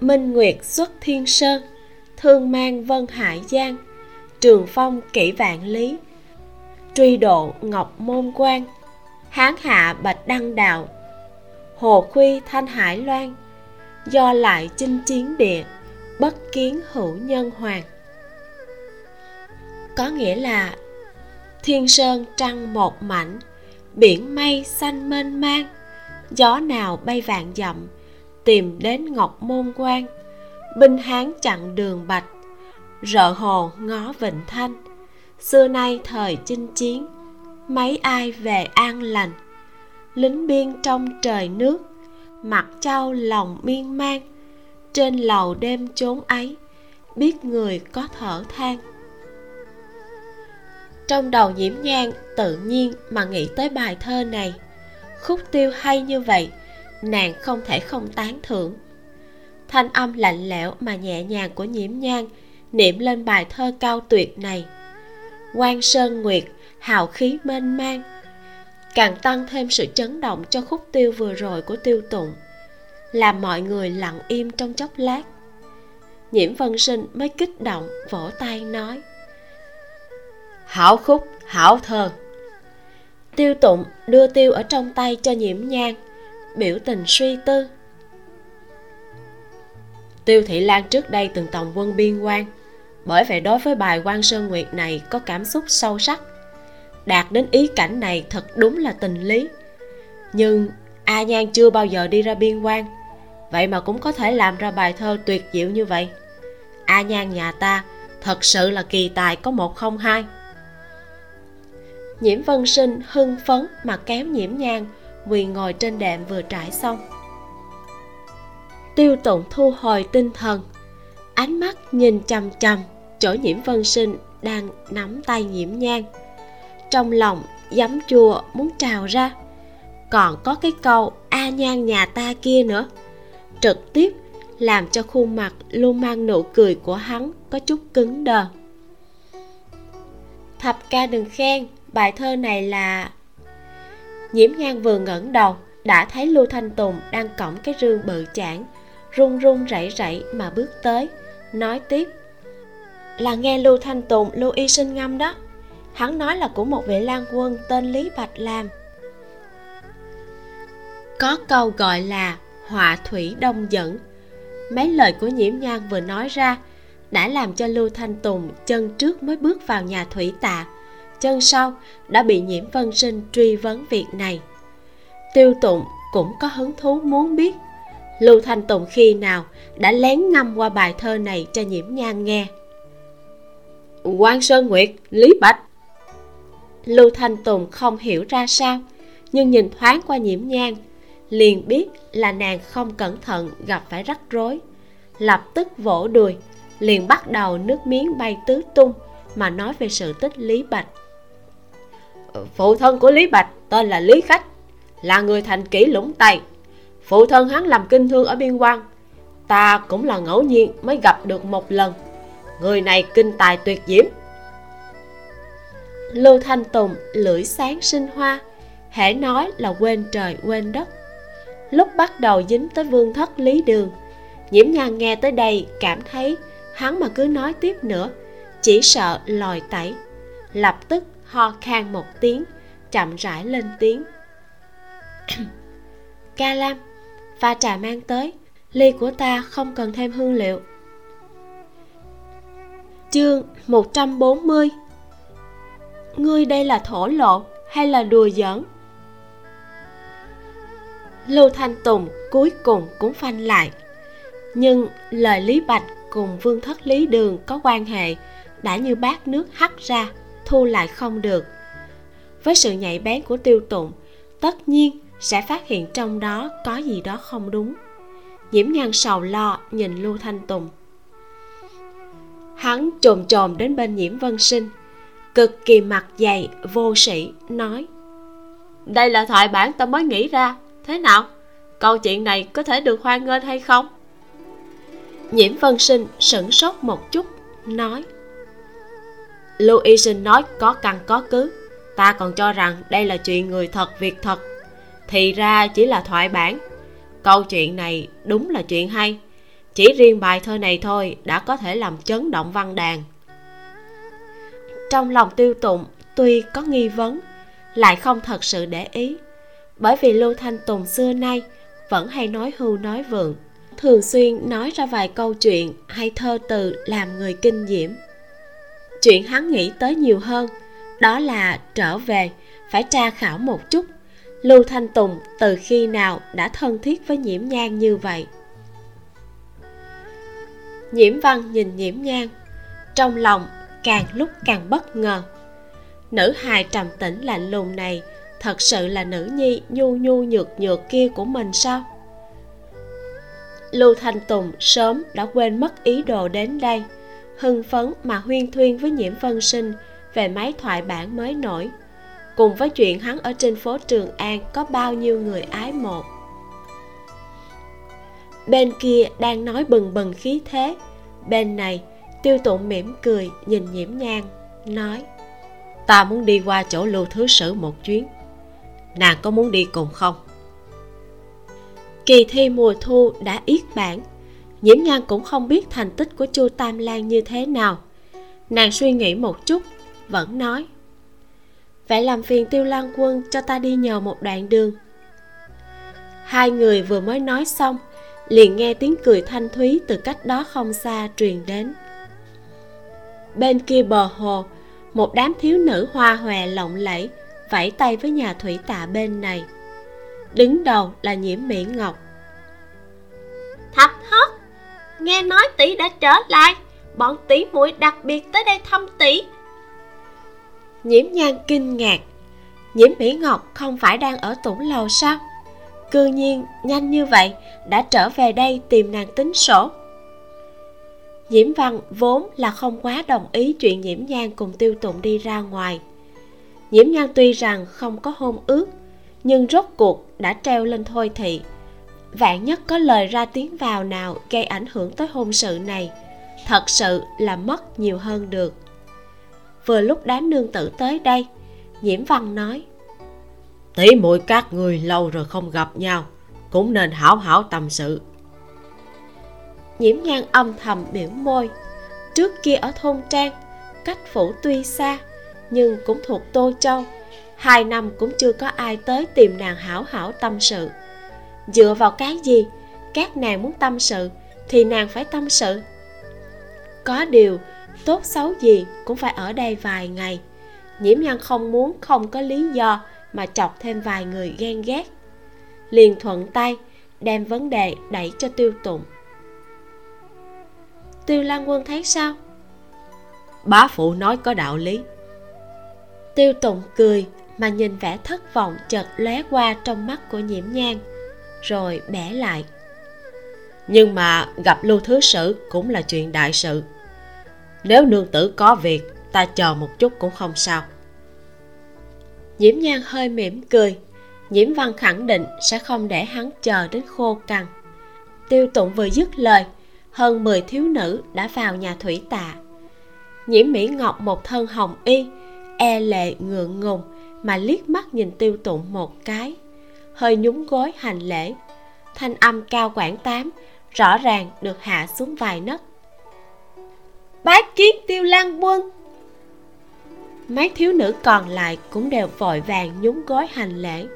Minh nguyệt xuất thiên sơn, thương mang vân hải giang, trường phong kỷ vạn lý, truy độ ngọc môn quan hán hạ bạch đăng đạo, hồ khuy thanh hải loan, do lại chinh chiến địa bất kiến hữu nhân hoàng. Có nghĩa là thiên sơn trăng một mảnh, biển mây xanh mênh mang, gió nào bay vạn dặm tìm đến ngọc môn quan binh hán chặn đường bạch, rợ hồ ngó vịnh thanh. Xưa nay thời chinh chiến, mấy ai về an lành? Lính biên trong trời nước mặt trao lòng miên man. Trên lầu đêm chốn ấy, biết người có thở than. Trong đầu nhiễm nhang tự nhiên mà nghĩ tới bài thơ này. Khúc tiêu hay như vậy nàng không thể không tán thưởng. Thanh âm lạnh lẽo mà nhẹ nhàng của nhiễm nhang niệm lên bài thơ cao tuyệt này. Quan sơn nguyệt, hào khí mênh mang, càng tăng thêm sự chấn động cho khúc tiêu vừa rồi của tiêu tụng, làm mọi người lặng im trong chốc lát. Nhiễm vân sinh mới kích động, vỗ tay nói, hảo khúc, hảo thơ. Tiêu tụng đưa tiêu ở trong tay cho nhiễm nhang biểu tình suy tư. Tiêu thị lan trước đây từng tổng quân biên quan, bởi vậy đối với bài quan sơn nguyệt này có cảm xúc sâu sắc. Đạt đến ý cảnh này thật đúng là tình lý. Nhưng a nhan chưa bao giờ đi ra biên quan, vậy mà cũng có thể làm ra bài thơ tuyệt diệu như vậy. A nhan nhà ta thật sự là kỳ tài có một không hai. Nhiễm vân sinh hưng phấn mà kéo nhiễm nhang quỳ ngồi trên đệm vừa trải xong. Tiêu tụng thu hồi tinh thần, ánh mắt nhìn chằm chằm chỗ nhiễm vân sinh đang nắm tay nhiễm nhang trong lòng giấm chua muốn trào ra, còn có cái câu a nhan nhà ta kia nữa. Trực tiếp làm cho khuôn mặt luôn mang nụ cười của hắn có chút cứng đờ. Thập ca đừng khen, bài thơ này là nhiễm nhan vừa ngẩng đầu, đã thấy lưu thanh tùng đang cõng cái rương bự chản run run rẩy rẩy mà bước tới, nói tiếp. Là nghe lưu thanh tùng, lưu y sinh ngâm đó. Hắn nói là của một vị lang quân tên lý bạch làm có câu gọi là họa thủy đông dẫn. Mấy lời của nhiễm nhan vừa nói ra đã làm cho lưu thanh tùng chân trước mới bước vào nhà thủy tạ chân sau đã bị nhiễm vân sinh truy vấn việc này. Tiêu tụng cũng có hứng thú muốn biết lưu thanh tùng khi nào đã lén ngâm qua bài thơ này cho nhiễm nhan nghe? Quan sơn nguyệt lý bạch. Lưu thanh tùng không hiểu ra sao nhưng nhìn thoáng qua nhiễm nhan liền biết là nàng không cẩn thận gặp phải rắc rối. Lập tức vỗ đùi liền bắt đầu nước miếng bay tứ tung mà nói về sự tích lý bạch phụ thân của lý bạch tên là lý khách, là người thành kỷ lũng tây phụ thân hắn làm kinh thương ở biên quan ta cũng là ngẫu nhiên mới gặp được một lần. Người này kinh tài tuyệt diễm. Lưu thanh tùng lưỡi sáng sinh hoa, hễ nói là quên trời, quên đất. Lúc bắt đầu dính tới vương thất lý đường, nhiễm nhan nghe tới đây cảm thấy hắn mà cứ nói tiếp nữa, chỉ sợ lòi tẩy. Lập tức ho khan một tiếng, chậm rãi lên tiếng. Ca lam, pha trà mang tới, ly của ta không cần thêm hương liệu. Chương 140 Ngươi đây là thổ lộ hay là đùa giỡn? Lưu Thanh Tùng cuối cùng cũng phanh lại, Nhưng lời Lý Bạch cùng Vương Thất Lý Đường có quan hệ Đã như bát nước hắt ra thu lại không được. Với sự nhạy bén của tiêu tụng tất nhiên sẽ phát hiện trong đó có gì đó không đúng. Nhiễm nhan sầu lo nhìn lưu thanh tùng. Hắn trồm trồm đến bên nhiễm vân sinh cực kỳ mặt dày vô sĩ nói đây là thoại bản ta mới nghĩ ra. Thế nào? Câu chuyện này có thể được hoan nghênh hay không? Nhiễm vân sinh sửng sốt một chút nói lưu y sinh nói, có căn, có cứ. Ta còn cho rằng đây là chuyện người thật, việc thật. Thì ra chỉ là thoại bản. Câu chuyện này đúng là chuyện hay. Chỉ riêng bài thơ này thôi đã có thể làm chấn động văn đàn. Trong lòng tiêu tụng, tuy có nghi vấn, lại không thật sự để ý. Bởi vì lưu thanh tùng xưa nay vẫn hay nói hưu nói vượng, thường xuyên nói ra vài câu chuyện hay thơ từ làm người kinh diễm chuyện hắn nghĩ tới nhiều hơn, đó là trở về, phải tra khảo một chút. Lưu thanh tùng từ khi nào đã thân thiết với nhiễm nhan như vậy? Nhiễm văn nhìn nhiễm nhan, trong lòng càng lúc càng bất ngờ. Nữ hài trầm tĩnh lạnh lùng này thật sự là nữ nhi nhu nhu nhược nhược kia của mình sao? Lưu thanh tùng sớm đã quên mất ý đồ đến đây hưng phấn mà huyên thuyên với nhiễm vân sinh về máy thoại bản mới nổi. Cùng với chuyện hắn ở trên phố trường an có bao nhiêu người ái mộ. Bên kia đang nói bừng bừng khí thế. Bên này, tiêu tụng mỉm cười, nhìn nhiễm nhang, nói, ta muốn đi qua chỗ lưu thứ sử một chuyến. Nàng có muốn đi cùng không? Kỳ thi mùa thu đã yết bản nhiễm nhan cũng không biết thành tích của chu tam lan như thế nào. Nàng suy nghĩ một chút, vẫn nói vậy làm phiền tiêu lan quân cho ta đi nhờ một đoạn đường. Hai người vừa mới nói xong, liền nghe tiếng cười thanh thúy từ cách đó không xa truyền đến. Bên kia bờ hồ, một đám thiếu nữ hoa hòe lộng lẫy, vẫy tay với nhà thủy tạ bên này. Đứng đầu là nhiễm mỹ ngọc. Thạch thất nghe nói tỷ đã trở lại. Bọn tỷ muội đặc biệt tới đây thăm tỷ. Nhiễm nhan kinh ngạc. Nhiễm mỹ ngọc không phải đang ở tủ lầu sao? Cư nhiên, nhanh như vậy, đã trở về đây tìm nàng tính sổ. Nhiễm văn vốn là không quá đồng ý chuyện nhiễm nhan cùng tiêu tụng đi ra ngoài. Nhiễm nhan tuy rằng không có hôn ước, nhưng rốt cuộc đã treo lên thôi thị vạn nhất có lời ra tiếng vào nào gây ảnh hưởng tới hôn sự này thật sự là mất nhiều hơn được. Vừa lúc đám nương tử tới đây nhiễm văn nói tỷ muội các người lâu rồi không gặp nhau cũng nên hảo hảo tâm sự. Nhiễm nhan âm thầm biểu môi trước kia ở thôn trang cách phủ tuy xa nhưng cũng thuộc tô châu hai năm cũng chưa có ai tới tìm nàng hảo hảo tâm sự dựa vào cái gì? Các nàng muốn tâm sự thì nàng phải tâm sự. Có điều tốt xấu gì cũng phải ở đây vài ngày. Nhiễm nhân không muốn không có lý do mà chọc thêm vài người ghen ghét. Liền thuận tay đem vấn đề đẩy cho tiêu tụng. Tiêu lan quân thấy sao? Bá phụ nói có đạo lý. Tiêu tụng cười mà nhìn vẻ thất vọng chợt lóe qua trong mắt của nhiễm nhang rồi bẻ lại. Nhưng mà gặp lưu thứ sử cũng là chuyện đại sự. Nếu nương tử có việc, ta chờ một chút cũng không sao. Nhiễm nhan hơi mỉm cười. Nhiễm văn khẳng định sẽ không để hắn chờ đến khô cằn. Tiêu tụng vừa dứt lời, hơn 10 thiếu nữ đã vào nhà thủy tạ. Nhiễm mỹ ngọc một thân hồng y e lệ ngượng ngùng mà liếc mắt nhìn tiêu tụng một cái hơi nhún gối hành lễ. Thanh âm cao quảng tám, rõ ràng được hạ xuống vài nấc. Bái kiến tiêu lan quân! Mấy thiếu nữ còn lại cũng đều vội vàng nhún gối hành lễ.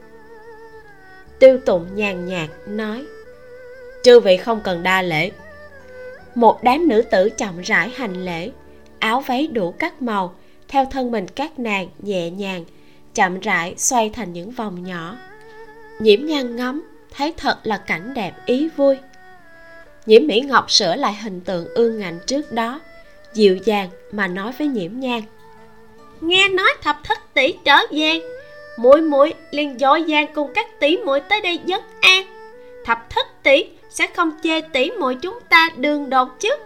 Tiêu tụng nhàn nhạt nói, chư vị không cần đa lễ. Một đám nữ tử chậm rãi hành lễ, áo váy đủ các màu, theo thân mình các nàng nhẹ nhàng, chậm rãi xoay thành những vòng nhỏ nhiễm nhan ngắm thấy thật là cảnh đẹp ý vui. Nhiễm mỹ ngọc sửa lại hình tượng ương ngạnh trước đó dịu dàng mà nói với nhiễm nhan. Nghe nói thập thất tỷ trở về muội muội liền dội vàng cùng các tỷ muội tới đây dấn an. Thập thất tỷ sẽ không chê tỷ muội chúng ta đường đột chứ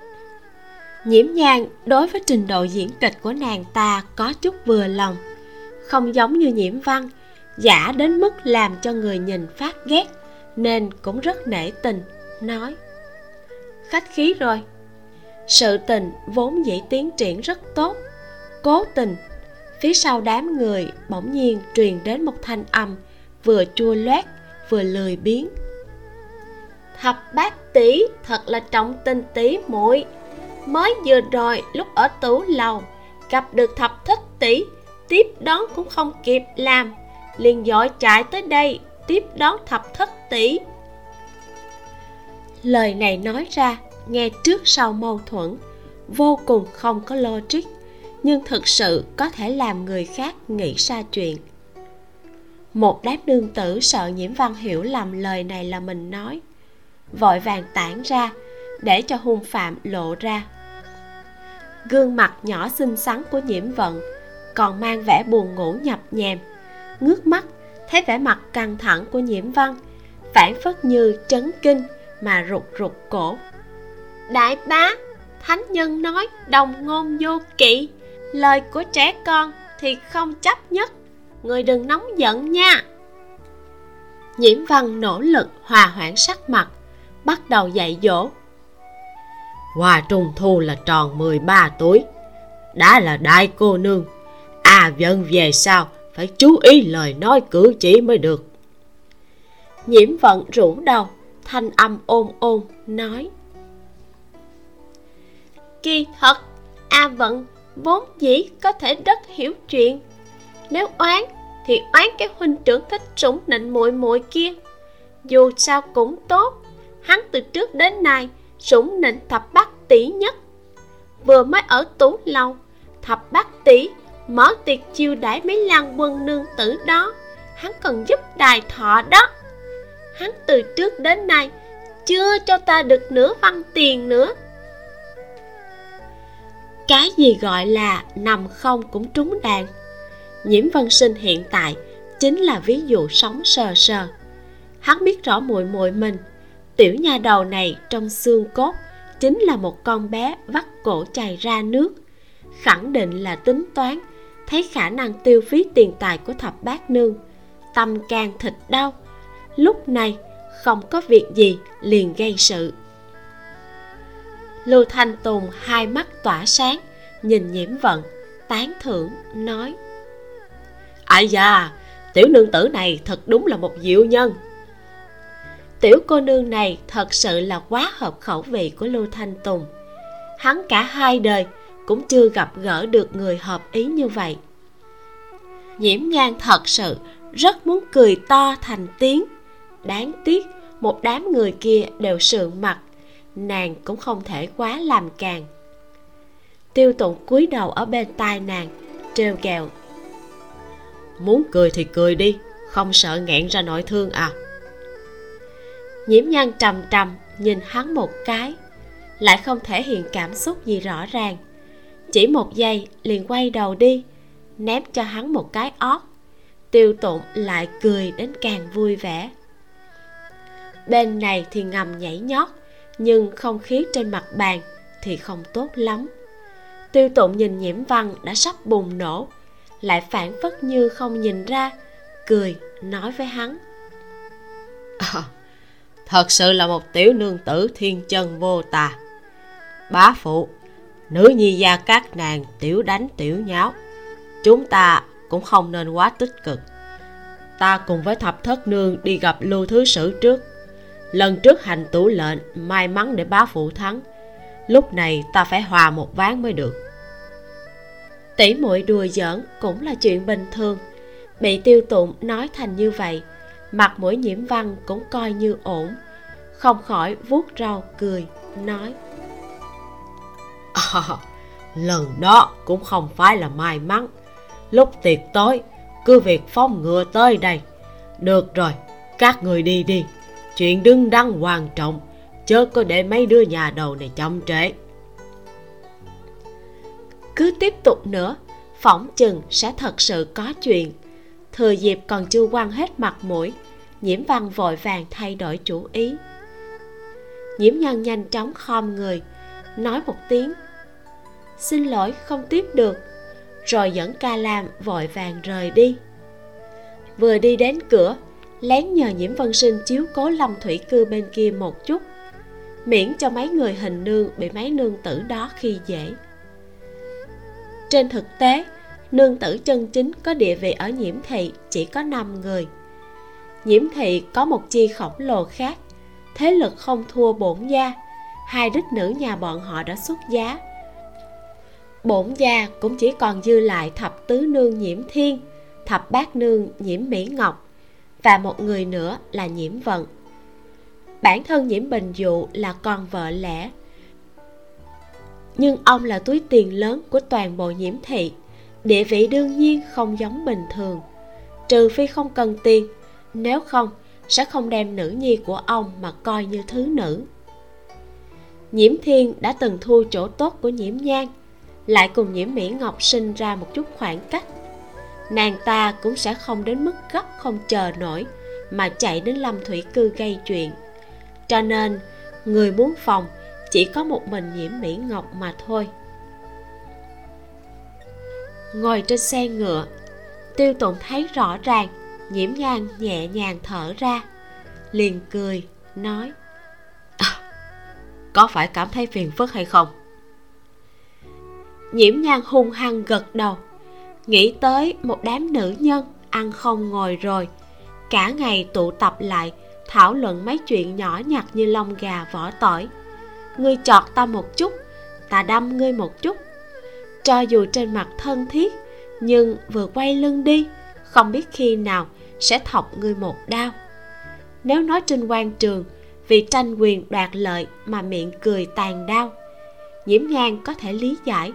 nhiễm nhan đối với trình độ diễn kịch của nàng ta có chút vừa lòng không giống như nhiễm văn giả đến mức làm cho người nhìn phát ghét, nên cũng rất nể tình, nói. Khách khí rồi. Sự tình vốn dĩ tiến triển rất tốt. Cố tình, phía sau đám người bỗng nhiên truyền đến một thanh âm, vừa chua loét, vừa lười biếng. Thập bát tỷ thật là trọng tình tỷ muội. Mới vừa rồi lúc ở tủ lầu, gặp được thập thất tỷ tiếp đón cũng không kịp làm liền dội chạy tới đây, tiếp đón thập thất tỷ. Lời này nói ra, nghe trước sau mâu thuẫn, vô cùng không có logic, nhưng thực sự có thể làm người khác nghĩ ra chuyện. Một đám đương tử sợ nhiễm văn hiểu lầm lời này là mình nói, vội vàng tản ra, để cho hung phạm lộ ra. Gương mặt nhỏ xinh xắn của nhiễm vận còn mang vẻ buồn ngủ nhập nhèm ngước mắt, thấy vẻ mặt căng thẳng của nhiễm văn, phản phất như chấn kinh mà rụt rụt cổ. Đại bá, thánh nhân nói đồng ngôn vô kỵ, lời của trẻ con thì không chấp nhất, người đừng nóng giận nha. Nhiễm văn nỗ lực hòa hoãn sắc mặt, bắt đầu dạy dỗ. Hoa Trung Thu là tròn 13 tuổi, Đã là đại cô nương. À dân về sau phải chú ý lời nói cử chỉ mới được. Nhiễm vận rủ đầu, Thanh âm ôn ôn, nói. Kỳ thật, A vận vốn dĩ có thể rất hiểu chuyện. Nếu oán, thì oán cái huynh trưởng thích sủng nịnh muội muội kia. Dù sao cũng tốt, Hắn từ trước đến nay sủng nịnh thập bát tỷ nhất. Vừa mới ở tú lâu thập bát tỷ mở tiệc chiêu đãi mấy lang quân nương tử đó. Hắn còn giúp đài thọ đó. Hắn từ trước đến nay chưa cho ta được nửa văn tiền nữa. Cái gì gọi là nằm không cũng trúng đạn. Nhiễm văn sinh hiện tại chính là ví dụ sống sờ sờ. Hắn biết rõ muội muội mình. Tiểu nha đầu này trong xương cốt chính là một con bé vắt cổ chảy ra nước. Khẳng định là tính toán thấy khả năng tiêu phí tiền tài của thập bát nương. Tâm can thịt đau. Lúc này không có việc gì liền gây sự. Lưu thanh tùng hai mắt tỏa sáng nhìn nhiễm vận tán thưởng nói. Ai da tiểu nương tử này thật đúng là một diệu nhân. Tiểu cô nương này thật sự là quá hợp khẩu vị của lưu thanh tùng. Hắn cả hai đời cũng chưa gặp gỡ được người hợp ý như vậy. Nhiễm nhan thật sự rất muốn cười to thành tiếng. Đáng tiếc một đám người kia đều sượng mặt nàng cũng không thể quá làm càng. Tiêu tụng cúi đầu ở bên tai nàng trêu ghẹo. Muốn cười thì cười đi không sợ nghẹn ra nội thương à. Nhiễm nhan trầm trầm nhìn hắn một cái lại không thể hiện cảm xúc gì rõ ràng chỉ một giây liền quay đầu đi ném cho hắn một cái ót. Tiêu tụng lại cười đến càng vui vẻ. Bên này thì ngầm nhảy nhót nhưng không khí trên mặt bàn thì không tốt lắm. Tiêu tụng nhìn nhiễm văn đã sắp bùng nổ lại phản phất như không nhìn ra cười nói với hắn. À, thật sự là một tiểu nương tử thiên chân vô tà. Bá phụ nữ nhi gia các nàng tiểu đánh tiểu nháo. Chúng ta cũng không nên quá tích cực. Ta cùng với thập thất nương đi gặp lưu thứ sử trước. Lần trước hành tủ lệnh, may mắn để bá phụ thắng. Lúc này ta phải hòa một ván mới được. Tỷ muội đùa giỡn cũng là chuyện bình thường. Bị tiêu tụng nói thành như vậy, mặt mũi nhiễm văn cũng coi như ổn. Không khỏi vuốt rau cười, nói à, lần đó cũng không phải là may mắn. Lúc tiệc tối cứ việc phóng ngựa tới đây. Được rồi các người đi đi. Chuyện đứng đắn quan trọng chớ có để mấy đứa nhà đầu này chậm trễ. Cứ tiếp tục nữa phỏng chừng sẽ thật sự có chuyện. Thừa dịp còn chưa quăng hết mặt mũi nhiễm văn vội vàng thay đổi chủ ý. Nhiễm nhân nhanh chóng khom người nói một tiếng. Xin lỗi, không tiếp được. Rồi dẫn ca lam vội vàng rời đi. Vừa đi đến cửa, lén nhờ nhiễm vân sinh chiếu cố long thủy cư bên kia một chút. Miễn cho mấy người hình nương bị mấy nương tử đó khi dễ. Trên thực tế, nương tử chân chính có địa vị ở nhiễm thị chỉ có 5 người. Nhiễm thị có một chi khổng lồ khác, thế lực không thua bổn gia hai đích nữ nhà bọn họ đã xuất giá. Bổn gia cũng chỉ còn dư lại thập tứ nương nhiễm thiên, thập bát nương nhiễm mỹ ngọc, và một người nữa là nhiễm vận. Bản thân nhiễm bình dụ là con vợ lẽ. Nhưng ông là túi tiền lớn của toàn bộ nhiễm thị. Địa vị đương nhiên không giống bình thường. Trừ phi không cần tiền, nếu không sẽ không đem nữ nhi của ông mà coi như thứ nữ nhiễm thiên đã từng thu chỗ tốt của nhiễm nhan. Lại cùng nhiễm mỹ ngọc sinh ra một chút khoảng cách. Nàng ta cũng sẽ không đến mức gấp không chờ nổi mà chạy đến lâm thủy cư gây chuyện. Cho nên, người muốn phòng chỉ có một mình nhiễm mỹ ngọc mà thôi. Ngồi trên xe ngựa, tiêu tụng thấy rõ ràng, nhiễm nhan nhẹ nhàng thở ra, liền cười, nói có phải cảm thấy phiền phức hay không? Nhiễm nhan hung hăng gật đầu, nghĩ tới một đám nữ nhân ăn không ngồi rồi, cả ngày tụ tập lại, thảo luận mấy chuyện nhỏ nhặt như lông gà vỏ tỏi. Ngươi chọt ta một chút, ta đâm ngươi một chút. Cho dù trên mặt thân thiết, nhưng vừa quay lưng đi, không biết khi nào sẽ thọc ngươi một đao nếu nói trên quan trường vì tranh quyền đoạt lợi mà miệng cười tàn đau. Nhiễm nhan có thể lý giải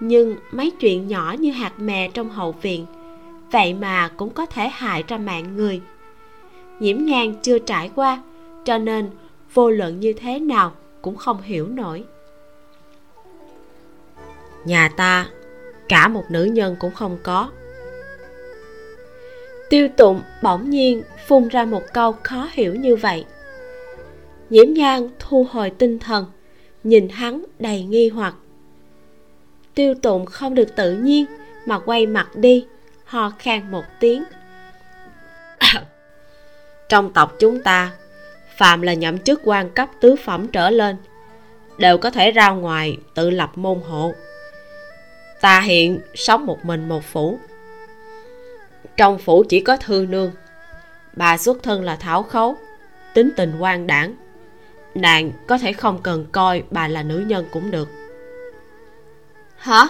nhưng mấy chuyện nhỏ như hạt mè trong hậu viện vậy mà cũng có thể hại ra mạng người. Nhiễm nhan chưa trải qua cho nên vô luận như thế nào cũng không hiểu nổi. Nhà ta cả một nữ nhân cũng không có. Tiêu tụng bỗng nhiên phun ra một câu khó hiểu như vậy nhiễm nhan thu hồi tinh thần, nhìn hắn đầy nghi hoặc. Tiêu tụng không được tự nhiên mà quay mặt đi, ho khan một tiếng. Trong tộc chúng ta phạm là nhậm chức quan cấp tứ phẩm trở lên, đều có thể ra ngoài tự lập môn hộ. Ta hiện sống một mình một phủ. Trong phủ chỉ có thư nương. Bà xuất thân là thảo khấu, tính tình quan đảng nàng có thể không cần coi bà là nữ nhân cũng được. Hả?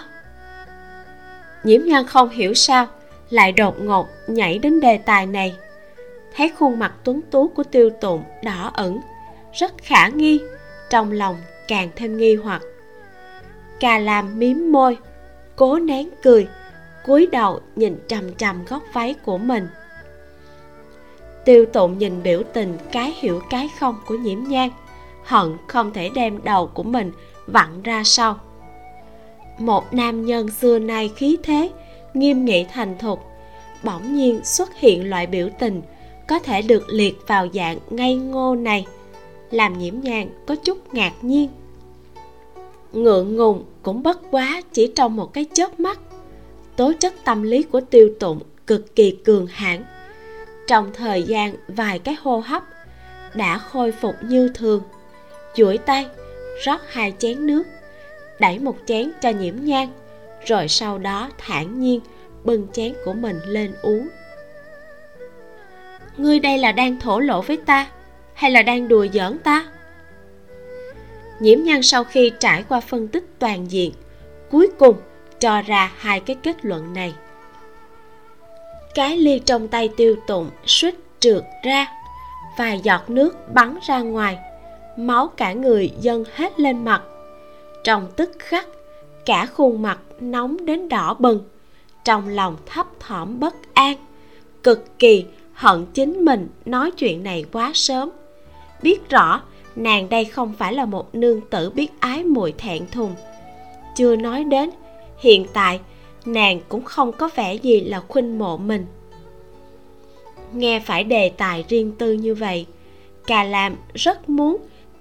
Nhiễm nhan không hiểu sao lại đột ngột nhảy đến đề tài này. Thấy khuôn mặt tuấn tú của tiêu tụng đỏ ửng rất khả nghi trong lòng càng thêm nghi hoặc. Cà làm miếm môi cố nén cười cúi đầu nhìn trầm trầm góc váy của mình. Tiêu tụng nhìn biểu tình cái hiểu cái không của nhiễm nhan hận không thể đem đầu của mình vặn ra sau. Một nam nhân xưa nay khí thế, nghiêm nghị thành thục, bỗng nhiên xuất hiện loại biểu tình có thể được liệt vào dạng ngây ngô này, làm nhiễm nhàn có chút ngạc nhiên. Ngượng ngùng cũng bất quá chỉ trong một cái chớp mắt, tố chất tâm lý của tiêu tụng cực kỳ cường hãn. Trong thời gian vài cái hô hấp đã khôi phục như thường duỗi tay, rót hai chén nước, đẩy một chén cho nhiễm nhang rồi sau đó thản nhiên bưng chén của mình lên uống. Ngươi đây là đang thổ lộ với ta, hay là đang đùa giỡn ta? Nhiễm nhan sau khi trải qua phân tích toàn diện, cuối cùng cho ra hai cái kết luận này. Cái ly trong tay tiêu tụng suýt trượt ra, vài giọt nước bắn ra ngoài máu cả người dâng hết lên mặt. Trong tức khắc, cả khuôn mặt nóng đến đỏ bừng, trong lòng thấp thỏm bất an, cực kỳ hận chính mình nói chuyện này quá sớm. Biết rõ nàng đây không phải là một nương tử biết ái muội thẹn thùng. Chưa nói đến, hiện tại nàng cũng không có vẻ gì là khuynh mộ mình. Nghe phải đề tài riêng tư như vậy, cà lam rất muốn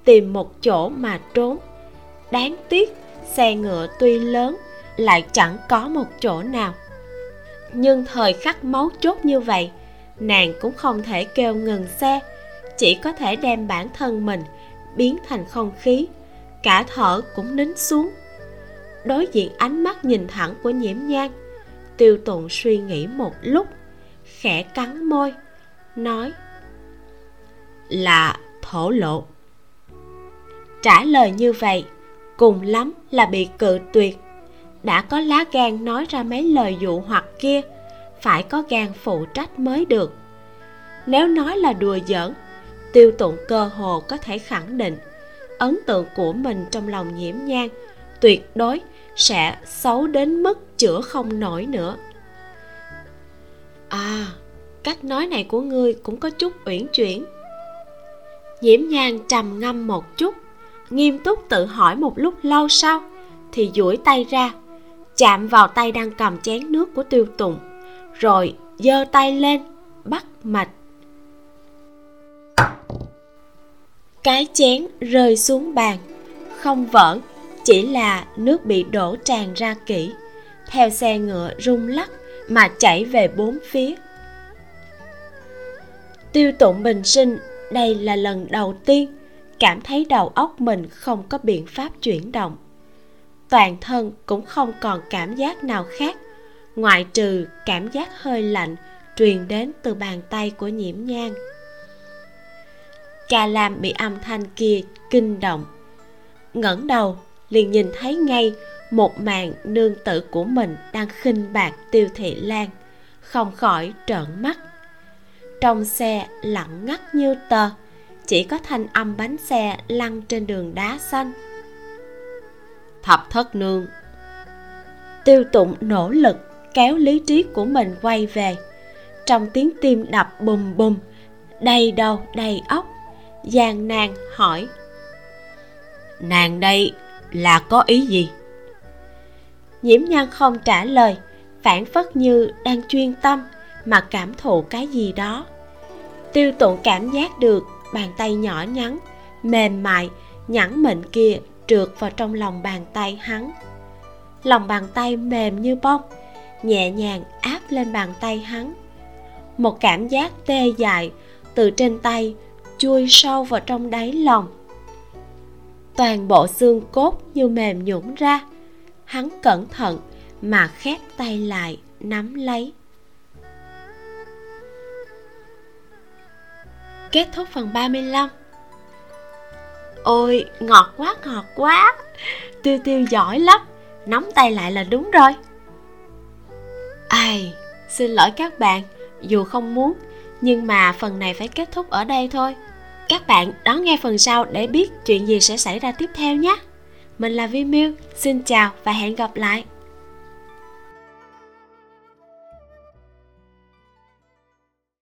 tìm một chỗ mà trốn. Đáng tiếc, xe ngựa tuy lớn, lại chẳng có một chỗ nào. Nhưng thời khắc máu chốt như vậy, nàng cũng không thể kêu ngừng xe, chỉ có thể đem bản thân mình biến thành không khí, cả thở cũng nín xuống. Đối diện ánh mắt nhìn thẳng của nhiễm nhang tiêu tụng suy nghĩ một lúc, khẽ cắn môi, nói, là thổ lộ trả lời như vậy, cùng lắm là bị cự tuyệt. Đã có lá gan nói ra mấy lời dụ hoặc kia, phải có gan phụ trách mới được. Nếu nói là đùa giỡn, tiêu tụng cơ hồ có thể khẳng định, ấn tượng của mình trong lòng nhiễm nhang tuyệt đối sẽ xấu đến mức chữa không nổi nữa. À cách nói này của ngươi cũng có chút uyển chuyển. Nhiễm nhang trầm ngâm một chút nghiêm túc tự hỏi một lúc lâu sau, thì duỗi tay ra, chạm vào tay đang cầm chén nước của tiêu tùng, rồi giơ tay lên, bắt mạch. Cái chén rơi xuống bàn, không vỡ, chỉ là nước bị đổ tràn ra kỹ, theo xe ngựa rung lắc mà chảy về bốn phía. Tiêu tụng bình sinh, đây là lần đầu tiên cảm thấy đầu óc mình không có biện pháp chuyển động. Toàn thân cũng không còn cảm giác nào khác, ngoại trừ cảm giác hơi lạnh truyền đến từ bàn tay của nhiễm nhang ca lam bị âm thanh kia kinh động, ngẩng đầu liền nhìn thấy ngay một màn nương tử của mình đang khinh bạc tiêu thị lan, không khỏi trợn mắt. Trong xe lặng ngắt như tờ chỉ có thanh âm bánh xe lăn trên đường đá xanh. Thập thất nương. Tiêu tụng nỗ lực kéo lý trí của mình quay về. Trong tiếng tim đập bùm bùm đầy đầu đầy óc gian nan hỏi nàng đây là có ý gì? Nhiễm nhan không trả lời phản phất như đang chuyên tâm mà cảm thụ cái gì đó. Tiêu tụng cảm giác được bàn tay nhỏ nhắn, mềm mại, nhẵn mịn kia trượt vào trong lòng bàn tay hắn. Lòng bàn tay mềm như bông, nhẹ nhàng áp lên bàn tay hắn. Một cảm giác tê dại từ trên tay chui sâu vào trong đáy lòng. Toàn bộ xương cốt như mềm nhũn ra, hắn cẩn thận mà khép tay lại, nắm lấy. Kết thúc phần 35 Ôi, ngọt quá, ngọt quá. Tiêu tiêu giỏi lắm Nắm tay lại là đúng rồi. Ai, xin lỗi các bạn Dù không muốn Nhưng mà phần này phải kết thúc ở đây thôi. Các bạn đón nghe phần sau để biết chuyện gì sẽ xảy ra tiếp theo nhé. Mình là Vi Miu, xin chào và hẹn gặp lại.